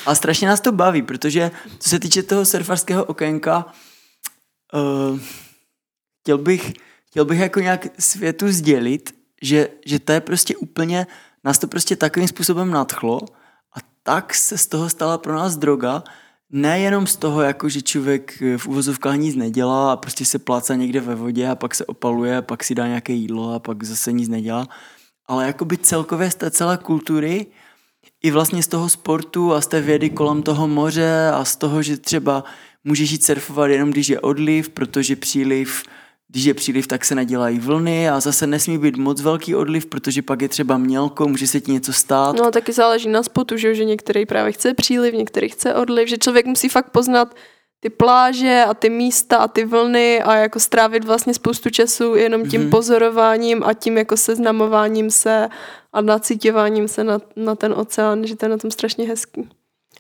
A strašně nás to baví, protože co se týče toho surfarského okénka, uh, chtěl, bych, chtěl bych jako nějak světu sdělit, že, že to je prostě úplně, nás to prostě takovým způsobem nadchlo a tak se z toho stala pro nás droga, nejenom z toho, jako že člověk v uvozovkách nic nedělá a prostě se pláca někde ve vodě a pak se opaluje, a pak si dá nějaké jídlo a pak zase nic nedělá, ale jakoby celkově z té celé kultury i vlastně z toho sportu a z té vědy kolem toho moře a z toho, že třeba můžeš jít surfovat jenom když je odliv, protože příliv, když je příliv, tak se nedělají vlny a zase nesmí být moc velký odliv, protože pak je třeba mělko, může se ti něco stát. No taky záleží na spotu, že, že některý právě chce příliv, některý chce odliv, že člověk musí fakt poznat ty pláže a ty místa a ty vlny a jako strávit vlastně spoustu času jenom tím Mhm. mm-hmm. pozorováním a tím jako seznamováním se a nacítěváním se na, na ten oceán, že to je na tom strašně hezký.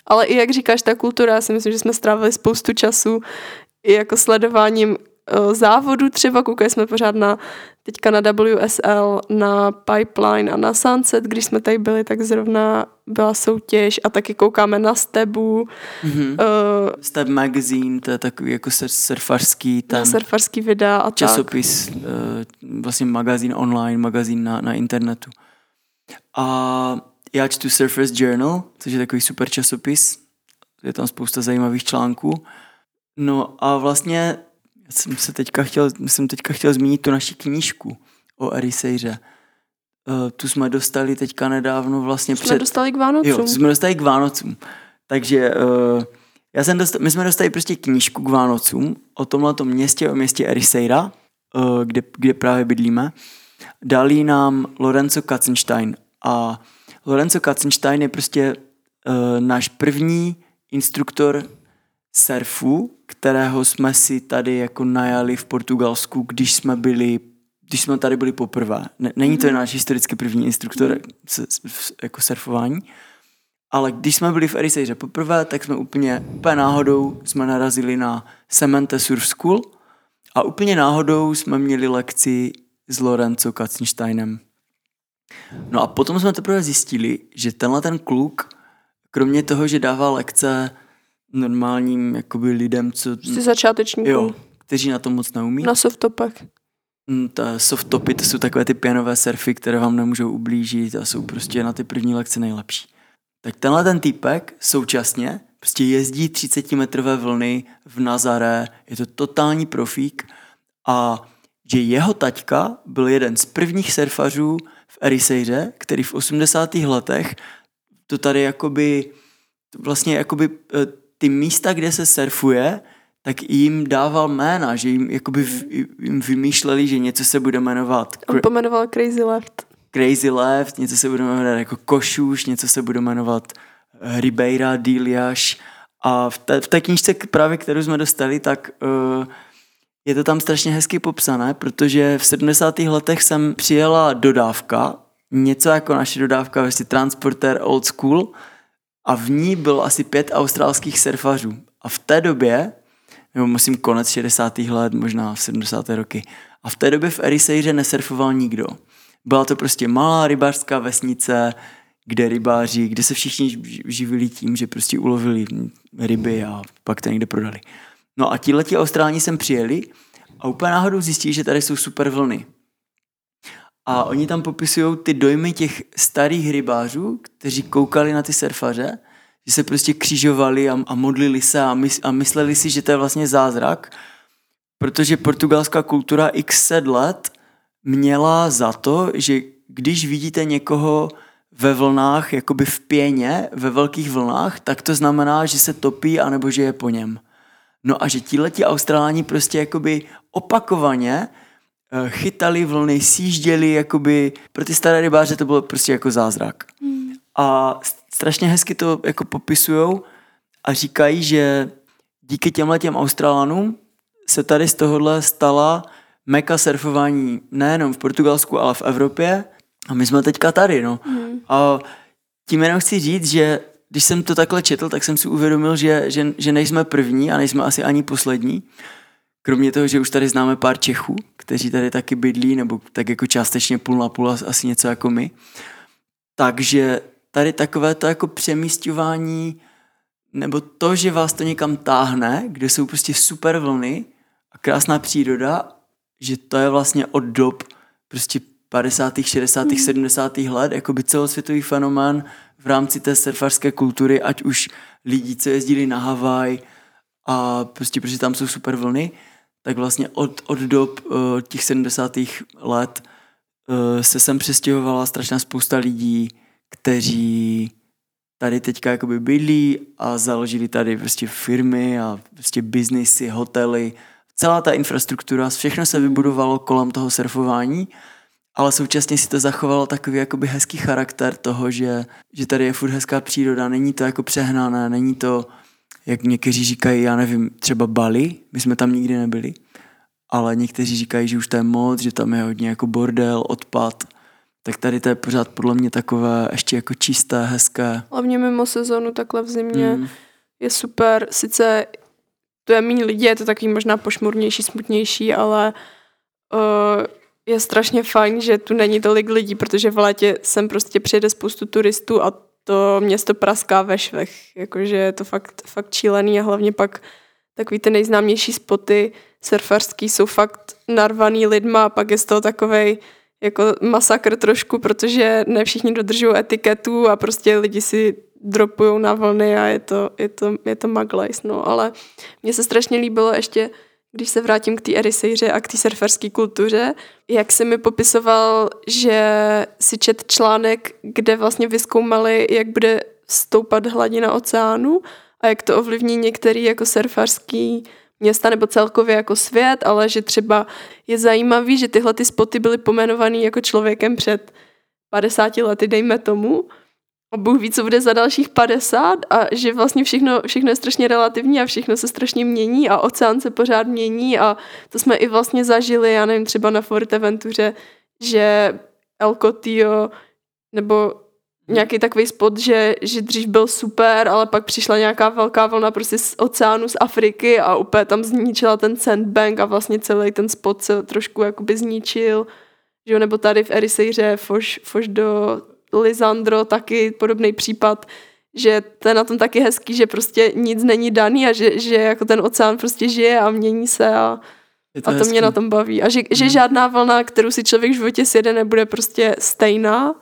Ale i jak říkáš, ta kultura, já si myslím, že jsme strávili spoustu času i jako sledováním eh, závodu třeba, koukali jsme pořád na teďka na WSL, na Pipeline a na Sunset, když jsme tady byli, tak zrovna byla soutěž a taky koukáme na Stebu, Mhm. uh, Step Magazine, to je takový jako sur- surfařský na ten surfarský videa a tak. časopis, eh, vlastně magazín online, magazín na, na internetu. A já čtu Surfers Journal, což je takový super časopis, je tam spousta zajímavých článků. No a vlastně já jsem se teďka chtěl, jsem teďka chtěl zmínit tu naši knížku o Erisejře. Uh, tu jsme dostali teďka nedávno vlastně Jsme před... dostali k Vánocům. Jo, jsme dostali k Vánocům. Takže uh, já jsem dostal, my jsme dostali prostě knížku k Vánocům o tomhletom městě, o městě Ericeira, uh, kde, kde právě bydlíme. Dali nám Lorenzo Katzenstein a Lorenzo Katzenstein je prostě uh, náš první instruktor surfu, kterého jsme si tady jako najali v Portugalsku, když jsme byli když jsme tady byli poprvé. Ne, není to náš historicky první instruktor s, jako surfování, ale když jsme byli v Erisejře poprvé, tak jsme úplně, úplně náhodou jsme narazili na Semente Surf School a úplně náhodou jsme měli lekci s Lorenzo Katzensteinem. No a potom jsme teprve zjistili, že tenhle ten kluk, kromě toho, že dává lekce normálním jakoby lidem, co, Jsi začátečníků. jo, kteří na to moc neumí, Na softopech. Mm, ta softtopy, to jsou takové ty pianové surfy, které vám nemůžou ublížit a jsou prostě na ty první lekce nejlepší. Tak tenhle ten týpek současně prostě jezdí 30 metrové vlny v Nazaré, je to totální profík a že jeho taťka byl jeden z prvních surfařů v Erisejře, který v 80. letech to tady jakoby vlastně jakoby eh, ty místa, kde se surfuje, tak jim dával jména, že jim, jakoby v, jim vymýšleli, že něco se bude jmenovat On pomenoval Crazy Left. Crazy Left, něco se bude jmenovat jako Košuš, něco se bude jmenovat eh, Ribeira, Díliaš a v té, v té knížce, právě kterou jsme dostali, tak uh, je to tam strašně hezky popsané, protože v 70. letech jsem přijela dodávka, něco jako naše dodávka, vlastně Transporter Old School a v ní bylo asi pět australských surfařů. A v té době, nebo musím konec 60. let, možná v 70. roky, a v té době v Erisejře nesurfoval nikdo. Byla to prostě malá rybářská vesnice, kde rybáři, kde se všichni živili tím, že prostě ulovili ryby a pak to někde prodali. No a tihleti Austrálani sem přijeli a úplně náhodou zjistí, že tady jsou super vlny. A oni tam popisují ty dojmy těch starých rybářů, kteří koukali na ty surfaře, že se prostě křižovali a, a modlili se a, mys, a mysleli si, že to je vlastně zázrak, protože portugalská kultura x set let měla za to, že když vidíte někoho ve vlnách, jakoby v pěně, ve velkých vlnách, tak to znamená, že se topí anebo že je po něm. No a že tíhleti Australáni prostě jakoby opakovaně eh, chytali vlny, sjížděli, jakoby, pro ty staré rybáře to bylo prostě jako zázrak. Hmm. A strašně hezky to jako popisujou a říkají, že díky těmhle těm Australanům se tady z tohohle stala meka surfování nejenom v Portugalsku, ale v Evropě a my jsme teďka tady, no. Hmm. A tím jenom chci říct, že když jsem to takhle četl, tak jsem si uvědomil, že, že, že nejsme první a nejsme asi ani poslední. Kromě toho, že už tady známe pár Čechů, kteří tady taky bydlí, nebo tak jako částečně půl na půl, asi něco jako my. Takže tady takové to jako přemístování, nebo to, že vás to někam táhne, kde jsou prostě super vlny a krásná příroda, že to je vlastně od dob prostě 50., 60., mm. 70. let, jako by celosvětový fenomén v rámci té surfařské kultury, ať už lidi, co jezdili na Havaj a prostě protože tam jsou super vlny, tak vlastně od, od dob uh, těch 70. let uh, se sem přestěhovala strašná spousta lidí, kteří tady teďka jakoby bydlí a založili tady prostě firmy a prostě biznisy, hotely. Celá ta infrastruktura, všechno se vybudovalo kolem toho surfování ale současně si to zachovalo takový jakoby hezký charakter toho, že, že tady je furt hezká příroda, není to jako přehnané, není to, jak někteří říkají, já nevím, třeba Bali, my jsme tam nikdy nebyli, ale někteří říkají, že už to je moc, že tam je hodně jako bordel, odpad, tak tady to je pořád podle mě takové ještě jako čisté, hezké. Hlavně mimo sezónu takhle v zimě mm. je super, sice to je méně lidí, je to takový možná pošmurnější, smutnější, ale uh, je strašně fajn, že tu není tolik lidí, protože v létě sem prostě přijede spoustu turistů a to město praská ve švech. Jakože je to fakt, fakt čílený a hlavně pak takový ty nejznámější spoty surfarský jsou fakt narvaný lidma a pak je z toho takovej jako masakr trošku, protože ne všichni dodržují etiketu a prostě lidi si dropují na vlny a je to, je to, je to maglajs, no, ale mně se strašně líbilo ještě když se vrátím k té erisejře a k té surferské kultuře, jak se mi popisoval, že si čet článek, kde vlastně vyskoumali, jak bude stoupat hladina oceánu a jak to ovlivní některý jako surferský města nebo celkově jako svět, ale že třeba je zajímavý, že tyhle ty spoty byly pomenovaný jako člověkem před 50 lety, dejme tomu, a Bůh ví, co bude za dalších 50 a že vlastně všechno, všechno je strašně relativní a všechno se strašně mění a oceán se pořád mění a to jsme i vlastně zažili, já nevím, třeba na Forteventuře, že El Cotillo nebo nějaký takový spot, že, že dřív byl super, ale pak přišla nějaká velká vlna prostě z oceánu z Afriky a úplně tam zničila ten sandbank a vlastně celý ten spot se trošku jakoby zničil. Že jo, nebo tady v Erisejře foš, foš do Lisandro taky podobný případ, že to je na tom taky hezký, že prostě nic není daný a že, že jako ten oceán prostě žije a mění se a, to, a to mě na tom baví. A že, mm. že žádná vlna, kterou si člověk v životě sjede, nebude prostě stejná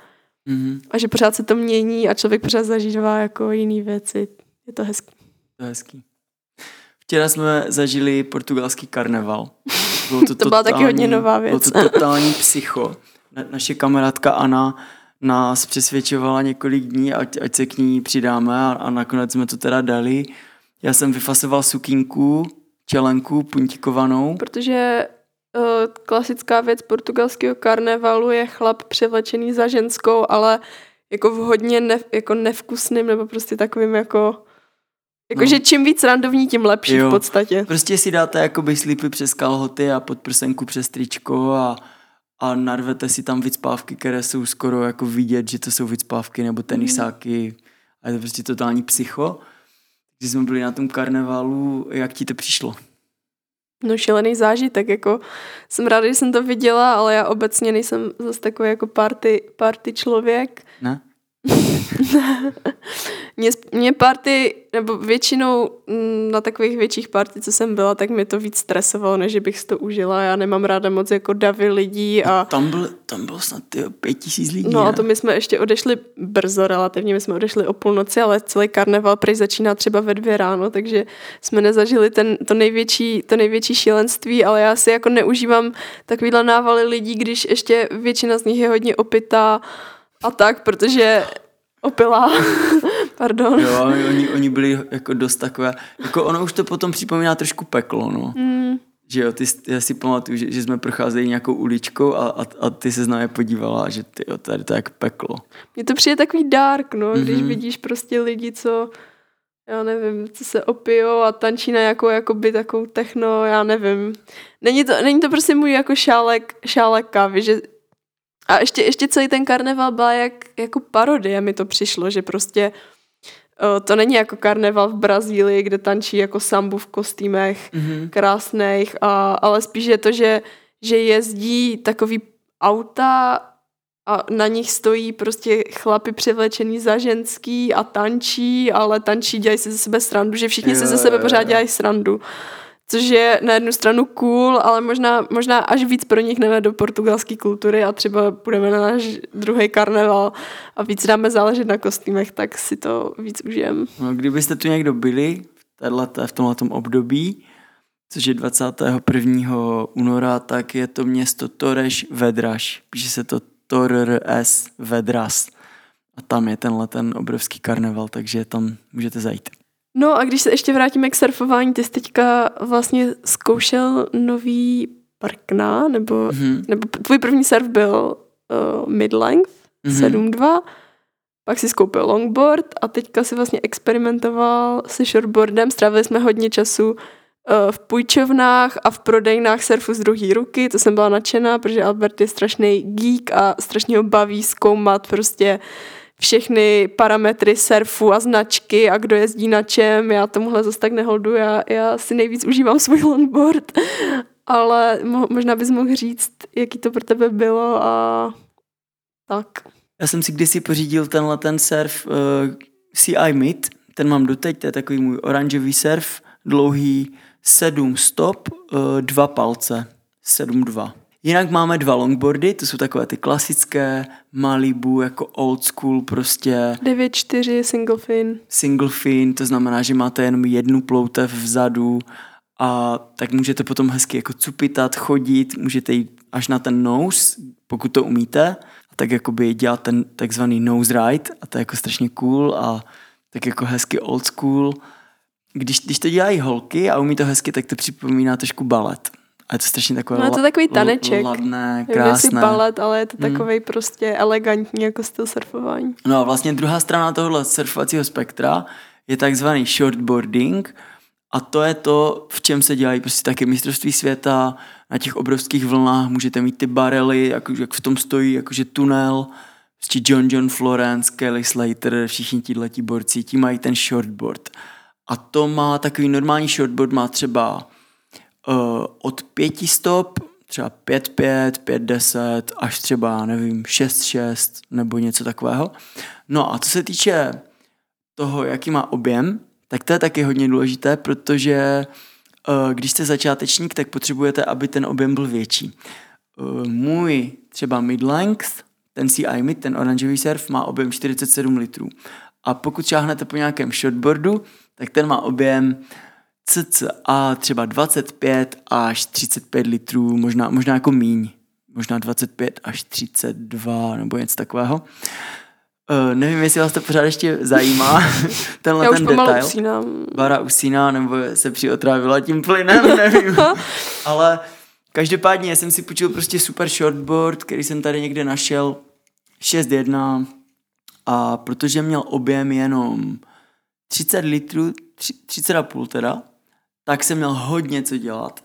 mm. a že pořád se to mění a člověk pořád zažívá jako jiný věci. Je to hezký. To je hezký. Včera jsme zažili portugalský karneval. Bylo to, to totální, byla taky hodně nová věc. Bylo to totální psycho. Na, naše kamarádka Anna nás přesvědčovala několik dní, ať, ať se k ní přidáme a, a nakonec jsme to teda dali. Já jsem vyfasoval sukínku, čelenku puntikovanou. Protože uh, klasická věc portugalského karnevalu je chlap převlečený za ženskou, ale jako v hodně ne, jako nevkusným nebo prostě takovým jako Jakože no. čím víc randovní, tím lepší jo. v podstatě. Prostě si dáte jakoby slipy přes kalhoty a podprsenku přes tričko a a narvete si tam vycpávky, které jsou skoro jako vidět, že to jsou vycpávky nebo tenisáky a je to prostě totální psycho. Když jsme byli na tom karnevalu, jak ti to přišlo? No šílený zážitek, jako jsem ráda, že jsem to viděla, ale já obecně nejsem zase takový jako party, party člověk. Ne? mě, mě party, nebo většinou mm, na takových větších party, co jsem byla, tak mě to víc stresovalo, než bych si to užila. Já nemám ráda moc jako davy lidí. A... Tam, byl, tam bylo snad tyjo, pět tisíc lidí, No ne? a to my jsme ještě odešli brzo relativně, my jsme odešli o půlnoci, ale celý karneval prej začíná třeba ve dvě ráno, takže jsme nezažili ten, to, největší, to největší šílenství, ale já si jako neužívám takovýhle návaly lidí, když ještě většina z nich je hodně opitá a tak, protože opilá, pardon. Jo, oni, oni byli jako dost takové, jako ono už to potom připomíná trošku peklo, no. Mm, Že jo, ty, já si pamatuju, že, že jsme procházeli nějakou uličkou a, a, a ty se na mě podívala, že ty jo, tady to je jak peklo. mně to přijde takový dark, no, mm-hmm. když Mhm. vidíš prostě lidi, co já nevím, co se opijou a tančí na jako, jakoby takovou techno, já nevím. Není to, není to prostě můj jako šálek, šálek kávy, že a ještě, ještě celý ten karneval byl jak, jako parodie mi to přišlo, že prostě to není jako karneval v Brazílii, kde tančí jako sambu v kostýmech Mhm. krásných, a, ale spíš je to, že, že jezdí takový auta a na nich stojí prostě chlapy převlečený za ženský a tančí, ale tančí, dělají si ze sebe srandu, že všichni si Jo, ze sebe jo, pořád jo. dělají srandu. Což je na jednu stranu cool, ale možná, možná až víc pronikneme do portugalské kultury a třeba půjdeme na náš druhý karneval a víc dáme záležet na kostýmech, tak si to víc užijem. No, kdybyste tu někdo byli v, v tomhle období, což je 21. února, tak je to město Toreš Vedraš. Píše se to Torres Vedras. A tam je tenhle ten obrovský karneval, takže tam můžete zajít. No a když se ještě vrátíme k surfování, ty jsi teďka vlastně zkoušel nový parkna, nebo, Mhm. nebo tvůj první surf byl uh, mid-length, Mhm. 7.2, pak si skoupil longboard a teďka si vlastně experimentoval se shortboardem, strávili jsme hodně času eh, v půjčovnách a v prodejnách surfu z druhé ruky, to jsem byla nadšená, protože Albert je strašný geek a strašně ho baví zkoumat prostě všechny parametry surfu a značky a kdo jezdí na čem. Já tomuhle zase tak neholdu, já, já si nejvíc užívám svůj longboard, ale mo, možná bys mohl říct, jaký to pro tebe bylo a tak. Já jsem si kdysi pořídil tenhle ten surf uh, CI Mid, ten mám doteď, to je takový můj oranžový surf, dlouhý 7 stop, uh, dva palce, 7-2. Jinak máme dva longboardy, to jsou takové ty klasické Malibu, jako old school, prostě 9-4 single fin. single fin, to znamená, že máte jenom jednu ploutev vzadu a tak můžete potom hezky jako cupitat, chodit, můžete jít až na ten nose, pokud to umíte, a tak jakoby dělat ten takzvaný nose ride a to je jako strašně cool a tak jako hezky old school. Když, když to dělají holky a umí to hezky, tak to připomíná trošku balet. A je to strašně takové No je to takový taneček. ladné, Nevím, krásné. balet, ale je to Hmm. takový prostě elegantní jako styl surfování. No a vlastně druhá strana tohohle surfovacího spektra je takzvaný shortboarding a to je to, v čem se dělají prostě taky mistrovství světa, na těch obrovských vlnách můžete mít ty barely, jako, jak v tom stojí, jakože tunel, prostě John John Florence, Kelly Slater, všichni tihleti borci, ti mají ten shortboard. A to má takový normální shortboard, má třeba uh, od pěti stop, třeba 5-5, 5-10, až třeba, nevím, 6-6 nebo něco takového. No a co se týče toho, jaký má objem, tak to je taky hodně důležité, protože uh, když jste začátečník, tak potřebujete, aby ten objem byl větší. Uh, můj třeba mid-length, ten CI mid, ten oranžový surf, má objem 47 litrů. A pokud šáhnete po nějakém shortboardu, tak ten má objem cca třeba 25 až 35 litrů, možná, možná jako míň, možná 25 až 32 nebo něco takového. Uh, nevím, jestli vás to pořád ještě zajímá, tenhle Já ten detail. usínám. Bara usíná nebo se přiotrávila tím plynem, nevím. Ale každopádně jsem si půjčil prostě super shortboard, který jsem tady někde našel 6.1 a protože měl objem jenom 30 litrů, 30,5 teda, tak jsem měl hodně co dělat.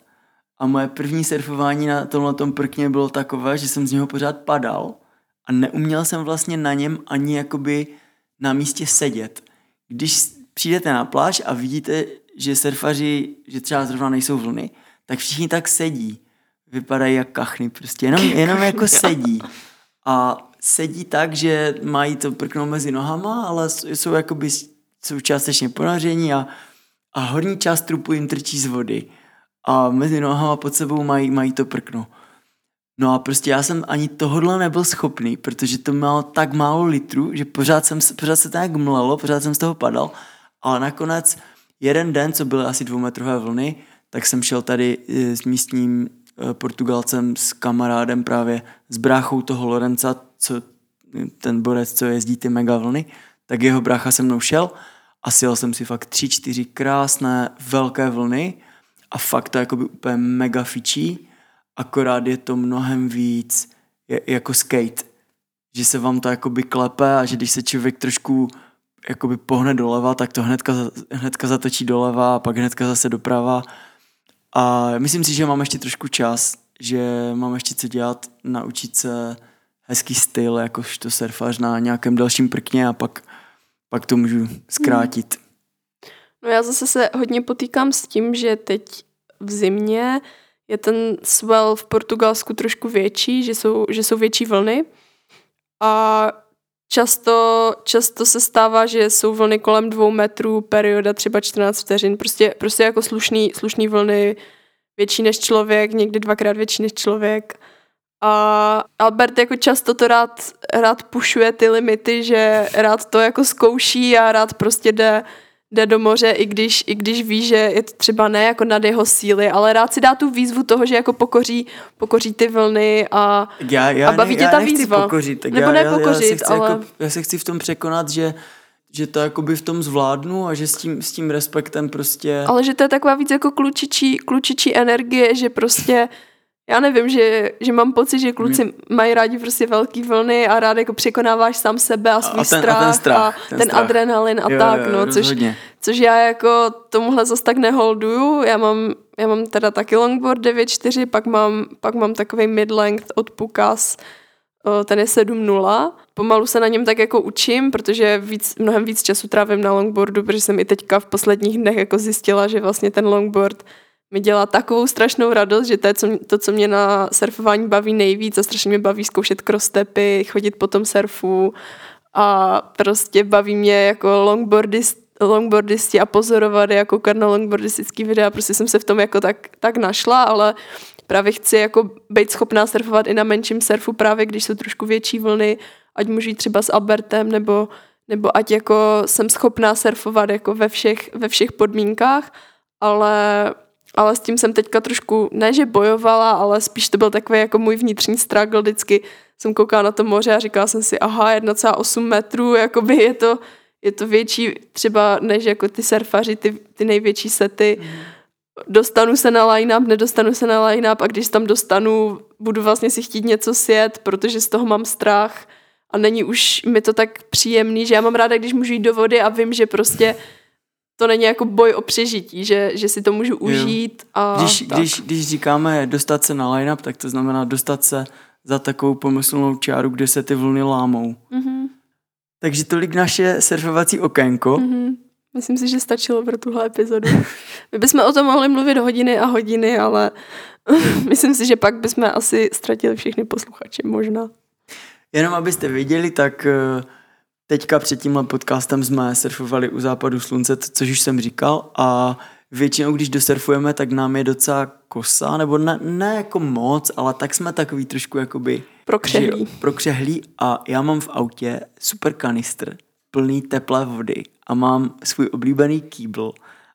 A moje první surfování na tomhle tom prkně bylo takové, že jsem z něho pořád padal a neuměl jsem vlastně na něm ani jakoby na místě sedět. Když přijdete na pláž a vidíte, že surfaři, že třeba zrovna nejsou vlny, tak všichni tak sedí. Vypadají jak kachny, prostě jenom, jenom jako sedí. A sedí tak, že mají to prkno mezi nohama, ale jsou jakoby jsou částečně ponoření a, a horní část trupu jim trčí z vody. A mezi nohama pod sebou mají, mají to prkno. No a prostě já jsem ani tohodle nebyl schopný, protože to mělo tak málo litru, že pořád, jsem, pořád se to tak mlelo, pořád jsem z toho padal. Ale nakonec jeden den, co byly asi dvoumetrové vlny, tak jsem šel tady eh, s místním eh, Portugalcem, s kamarádem právě, s bráchou toho Lorenca, co ten borec, co jezdí ty mega vlny, tak jeho brácha se mnou šel a sjel jsem si fakt tři, čtyři krásné velké vlny a fakt to jakoby úplně mega fičí, akorát je to mnohem víc je, jako skate, že se vám to jakoby klepe a že když se člověk trošku jakoby pohne doleva, tak to hnedka, hnedka zatočí doleva a pak hnedka zase doprava. A myslím si, že mám ještě trošku čas, že mám ještě co dělat, naučit se hezký styl, jakožto surfař na nějakém dalším prkně a pak, pak to můžu zkrátit. Hmm. No já zase se hodně potýkám s tím, že teď v zimě je ten swell v Portugalsku trošku větší, že jsou, že jsou větší vlny a často, často se stává, že jsou vlny kolem dvou metrů, perioda třeba 14 vteřin, prostě, prostě jako slušný, slušný vlny, větší než člověk, někdy dvakrát větší než člověk. A Albert jako často to rád, rád pušuje ty limity, že rád to jako zkouší a rád prostě jde jde do moře, i když, i když ví, že je to třeba ne jako nad jeho síly, ale rád si dá tu výzvu toho, že jako pokoří, pokoří ty vlny a, já, já a baví ne, tě ta výzva. Pokořit, tak Nebo já, nepokořit, já, já, se chci ale... jako, já se chci v tom překonat, že že to jakoby v tom zvládnu a že s tím, s tím respektem prostě... Ale že to je taková víc jako klučičí, klučičí energie, že prostě já nevím, že, že mám pocit, že kluci mm. mají rádi prostě velký vlny a rád jako překonáváš sám sebe a svůj a ten, strach a ten, strach, a ten, ten strach. adrenalin a jo, tak, jo, no, což, což já jako tomuhle zase tak neholduju. Já mám, já mám teda taky longboard 9.4, pak mám, pak mám takový mid-length od Pukas, ten je 7.0. Pomalu se na něm tak jako učím, protože víc, mnohem víc času trávím na longboardu, protože jsem i teďka v posledních dnech jako zjistila, že vlastně ten longboard mi dělá takovou strašnou radost, že to je co, to, co mě na surfování baví nejvíc a strašně mě baví zkoušet cross-stepy, chodit po tom surfu a prostě baví mě jako longboardist, longboardisti a pozorovat, jako na longboardistický videa, prostě jsem se v tom jako tak, tak našla, ale právě chci jako být schopná surfovat i na menším surfu, právě když jsou trošku větší vlny, ať můžu jít třeba s Albertem, nebo, nebo ať jako jsem schopná surfovat jako ve všech, ve všech podmínkách, ale ale s tím jsem teďka trošku, ne že bojovala, ale spíš to byl takový jako můj vnitřní struggle, vždycky jsem koukala na to moře a říkala jsem si, aha, 1,8 metrů, jakoby je to, je to větší třeba než jako ty surfaři, ty, ty největší sety. Mm. Dostanu se na line-up, nedostanu se na line-up a když tam dostanu, budu vlastně si chtít něco sjet, protože z toho mám strach a není už mi to tak příjemný, že já mám ráda, když můžu jít do vody a vím, že prostě to není jako boj o přežití, že, že si to můžu užít. A když, když, když říkáme dostat se na line-up, tak to znamená dostat se za takovou pomyslnou čáru, kde se ty vlny lámou. Mm-hmm. Takže tolik naše surfovací okénko. Mm-hmm. Myslím si, že stačilo pro tuhle epizodu. My bychom o tom mohli mluvit hodiny a hodiny, ale myslím si, že pak bychom asi ztratili všechny posluchače možná. Jenom abyste věděli, tak uh, Teďka před tímhle podcastem jsme surfovali u západu slunce, což už jsem říkal a většinou, když dosurfujeme, tak nám je docela kosa, nebo ne, ne jako moc, ale tak jsme takový trošku jakoby... Prokřehlí. prokřehlí a já mám v autě super kanistr plný teplé vody a mám svůj oblíbený kýbl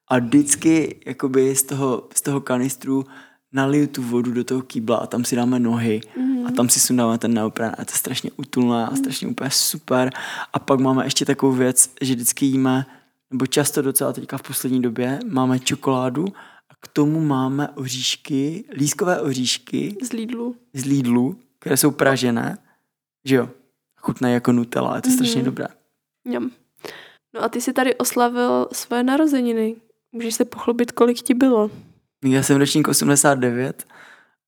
a vždycky jakoby z toho, z toho kanistru naliju tu vodu do toho kýbla a tam si dáme nohy mm. a tam si sundáme ten neopren a to je strašně utulné a strašně úplně super. A pak máme ještě takovou věc, že vždycky jíme, nebo často docela teďka v poslední době, máme čokoládu a k tomu máme oříšky, lískové oříšky. Z Lidlu. Z Lidlu, které jsou pražené, že jo, chutnají jako Nutella, je to mm. strašně dobré. Jam. No a ty jsi tady oslavil své narozeniny. Můžeš se pochlubit, kolik ti bylo? Já jsem ročník 89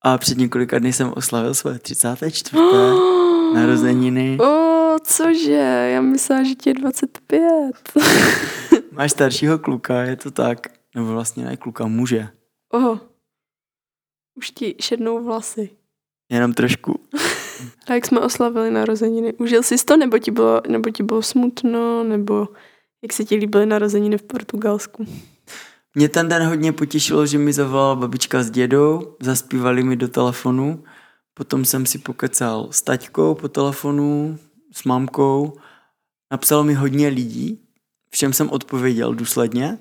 a před několika dny jsem oslavil své 34. narozeniny. O, oh, cože? Já myslela, že ti je 25. Máš staršího kluka, je to tak. Nebo vlastně ne kluka, muže. Oho. už ti šednou vlasy. Jenom trošku. A jak jsme oslavili narozeniny? Užil jsi to, nebo ti bylo, nebo ti bylo smutno, nebo jak se ti líbily narozeniny v Portugalsku? Mě ten den hodně potěšilo, že mi zavolala babička s dědou, zaspívali mi do telefonu, potom jsem si pokecal s taťkou po telefonu, s mamkou, napsalo mi hodně lidí, všem jsem odpověděl důsledně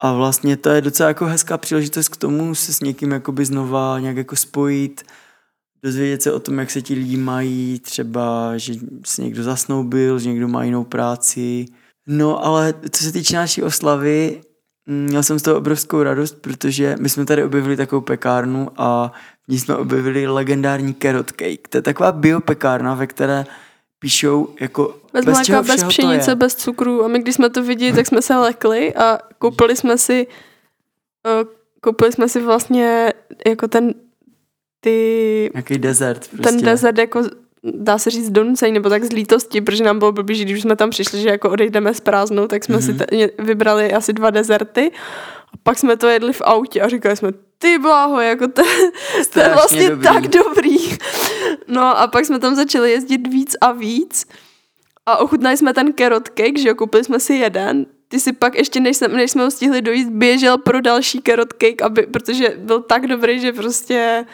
a vlastně to je docela jako hezká příležitost k tomu se s někým jakoby znova nějak jako spojit, dozvědět se o tom, jak se ti lidi mají, třeba, že se někdo zasnoubil, že někdo má jinou práci. No ale co se týče naší oslavy, měl jsem z toho obrovskou radost, protože my jsme tady objevili takovou pekárnu a v ní jsme objevili legendární carrot cake. To je taková biopekárna, ve které píšou jako bez, bez mléka, bez pšenice, bez cukru. A my když jsme to viděli, tak jsme se lekli a koupili jsme si uh, koupili jsme si vlastně jako ten ty... Jaký desert prostě. Ten desert jako dá se říct donucení, nebo tak z lítosti, protože nám bylo blbý, že když jsme tam přišli, že jako odejdeme s prázdnou, tak jsme mm-hmm. si mhm. t- vybrali asi dva dezerty a pak jsme to jedli v autě a říkali jsme, ty bláho, jako to, to je vlastně dobrý. tak dobrý. No a pak jsme tam začali jezdit víc a víc a ochutnali jsme ten carrot cake, že jo, koupili jsme si jeden, ty si pak ještě, než, jsme, než jsme ho stihli dojít, běžel pro další carrot cake, aby, protože byl tak dobrý, že prostě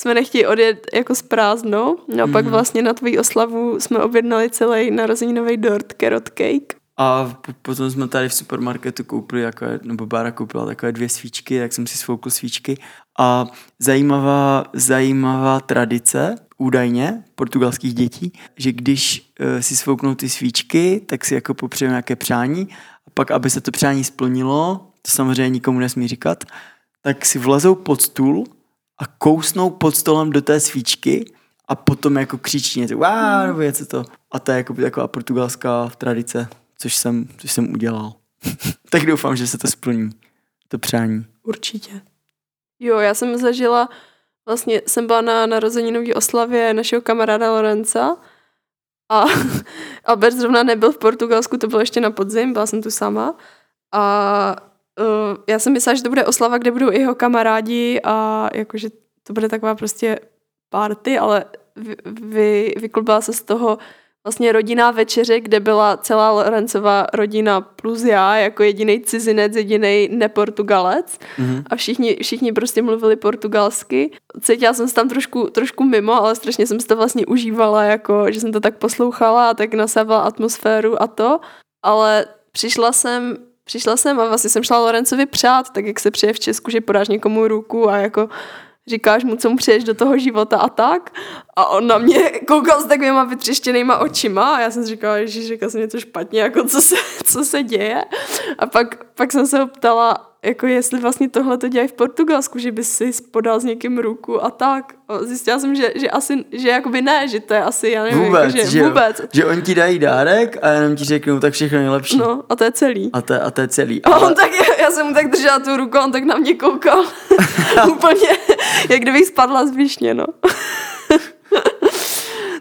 jsme nechtěli odjet jako z prázdnou. No a pak mhm. vlastně na tvoji oslavu jsme objednali celý narozeninový dort carrot cake. A potom jsme tady v supermarketu koupili, jako, nebo Bára koupila takové dvě svíčky, tak jsem si svoukl svíčky. A zajímavá, zajímavá tradice, údajně, portugalských dětí, že když uh, si svouknou ty svíčky, tak si jako popřejeme nějaké přání a pak, aby se to přání splnilo, to samozřejmě nikomu nesmí říkat, tak si vlezou pod stůl a kousnou pod stolem do té svíčky a potom jako křičí něco, wow, nebo něco to. A to je jako taková portugalská tradice, což jsem, což jsem udělal. tak doufám, že se to splní, to přání. Určitě. Jo, já jsem zažila, vlastně jsem byla na narozeninové oslavě našeho kamaráda Lorenza a Albert zrovna nebyl v Portugalsku, to bylo ještě na podzim, byla jsem tu sama a uh, já jsem myslela, že to bude oslava, kde budou i jeho kamarádi a jakože to bude taková prostě party, ale vy, vy, vyklubila se z toho vlastně rodinná večeře, kde byla celá Lorencová rodina plus já, jako jediný cizinec, jediný neportugalec mm-hmm. a všichni, všichni prostě mluvili portugalsky. Cítila jsem se tam trošku, trošku mimo, ale strašně jsem si to vlastně užívala, jako, že jsem to tak poslouchala a tak nasávala atmosféru a to, ale přišla jsem přišla jsem a vlastně jsem šla Lorencovi přát, tak jak se přije v Česku, že podáš někomu ruku a jako říkáš mu, co mu přeješ do toho života a tak. A on na mě koukal s takovýma vytřeštěnýma očima a já jsem říkala, že říkal jsem něco špatně, jako co se, co se děje. A pak, pak jsem se ho ptala, jako jestli vlastně tohle to dělají v Portugalsku, že by si podal s někým ruku a tak. A zjistila jsem, že, že asi, že jakoby ne, že to je asi, já nevím, vůbec, jako, že, že vůbec. Že oni ti dají dárek a jenom ti řeknou, tak všechno nejlepší. No a to je celý. A to, a to je celý. A on tak, já jsem mu tak držela tu ruku, on tak na mě koukal. Úplně, jak kdybych spadla z višně, no.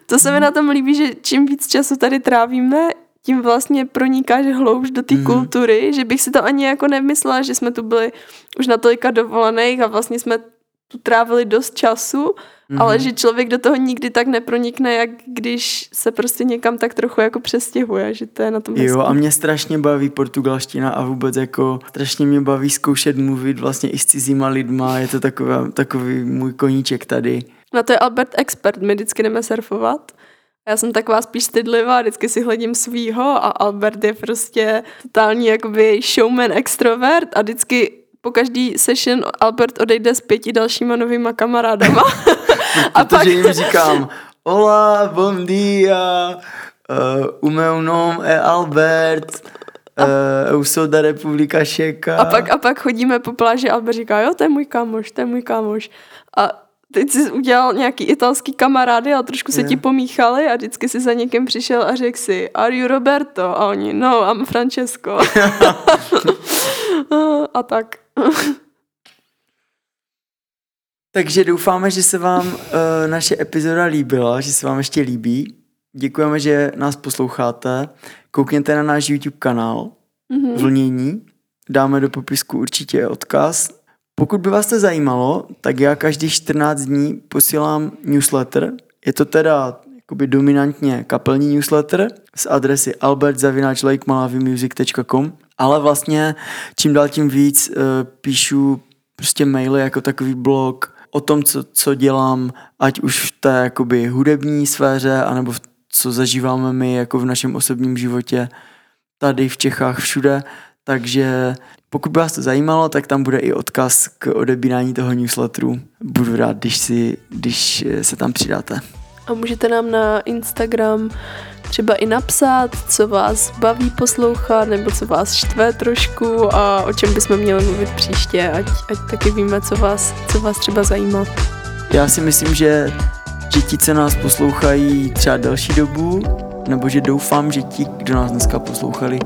to se mi na tom líbí, že čím víc času tady trávíme, tím vlastně pronikáš hloubš do té mm. kultury, že bych si to ani jako nemyslela, že jsme tu byli už na tolika dovolených a vlastně jsme tu trávili dost času, mm. ale že člověk do toho nikdy tak nepronikne, jak když se prostě někam tak trochu jako přestěhuje, že to je na tom hezký. Jo a mě strašně baví portugalština a vůbec jako strašně mě baví zkoušet mluvit vlastně i s cizíma lidma, je to takový, takový můj koníček tady. Na to je Albert expert, my vždycky jdeme surfovat já jsem taková spíš stydlivá, vždycky si hledím svýho a Albert je prostě totální jakoby showman extrovert a vždycky po každý session Albert odejde s pěti dalšíma novýma kamarádama. a pak... jim říkám, hola, bom dia, uh, o meu nome é Albert, uh, eu sou da Republika Čeka. A pak, a pak chodíme po pláži a Albert říká, jo, to je můj kámoš, to je můj kámoš. A teď jsi udělal nějaký italský kamarády a trošku se yeah. ti pomíchali a vždycky si za někým přišel a řekl si, are you Roberto? A oni, no, I'm Francesco. a tak. Takže doufáme, že se vám uh, naše epizoda líbila, že se vám ještě líbí. Děkujeme, že nás posloucháte. Koukněte na náš YouTube kanál mm-hmm. Vlnění. Dáme do popisku určitě odkaz Pokud by vás to zajímalo, tak já každý 14 dní posílám newsletter. Je to teda jakoby dominantně kapelní newsletter z adresy albert.lakeMalavimusic.com ale vlastně čím dál tím víc uh, píšu prostě maily jako takový blog o tom, co, co dělám, ať už v té jakoby hudební sféře, anebo v, co zažíváme my jako v našem osobním životě tady v Čechách všude, takže pokud by vás to zajímalo, tak tam bude i odkaz k odebírání toho newsletteru. Budu rád, když, si, když se tam přidáte. A můžete nám na Instagram třeba i napsat, co vás baví poslouchat, nebo co vás štve trošku a o čem bychom měli mluvit příště, ať, ať taky víme, co vás, co vás třeba zajímá. Já si myslím, že, že ti, co nás poslouchají třeba delší dobu, nebo že doufám, že ti, kdo nás dneska poslouchali,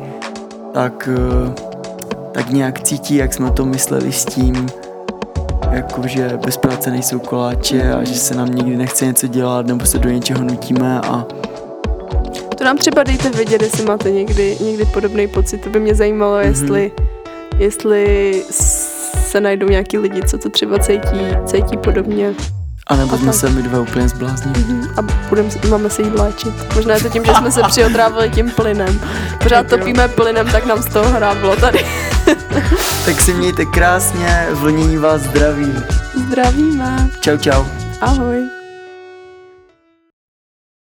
tak, eh, tak nějak cítí, jak jsme to mysleli s tím, jako že bez práce nejsou koláče a že se nám nikdy nechce něco dělat nebo se do něčeho nutíme a to nám třeba dejte vědět, jestli máte někdy, někdy podobný pocit. To by mě zajímalo, mm-hmm. jestli, jestli se najdou nějaký lidi, co to třeba cítí, cítí podobně. A nebo jsme se my dva úplně zbláznili. Mm-hmm. A budem, máme se jít léčit. Možná je to tím, že jsme se přiotrávili tím plynem. Pořád topíme plynem, tak nám z toho hráblo tady. tak si mějte krásně, vlnění vás zdraví. Zdravíme. Čau, čau. Ahoj.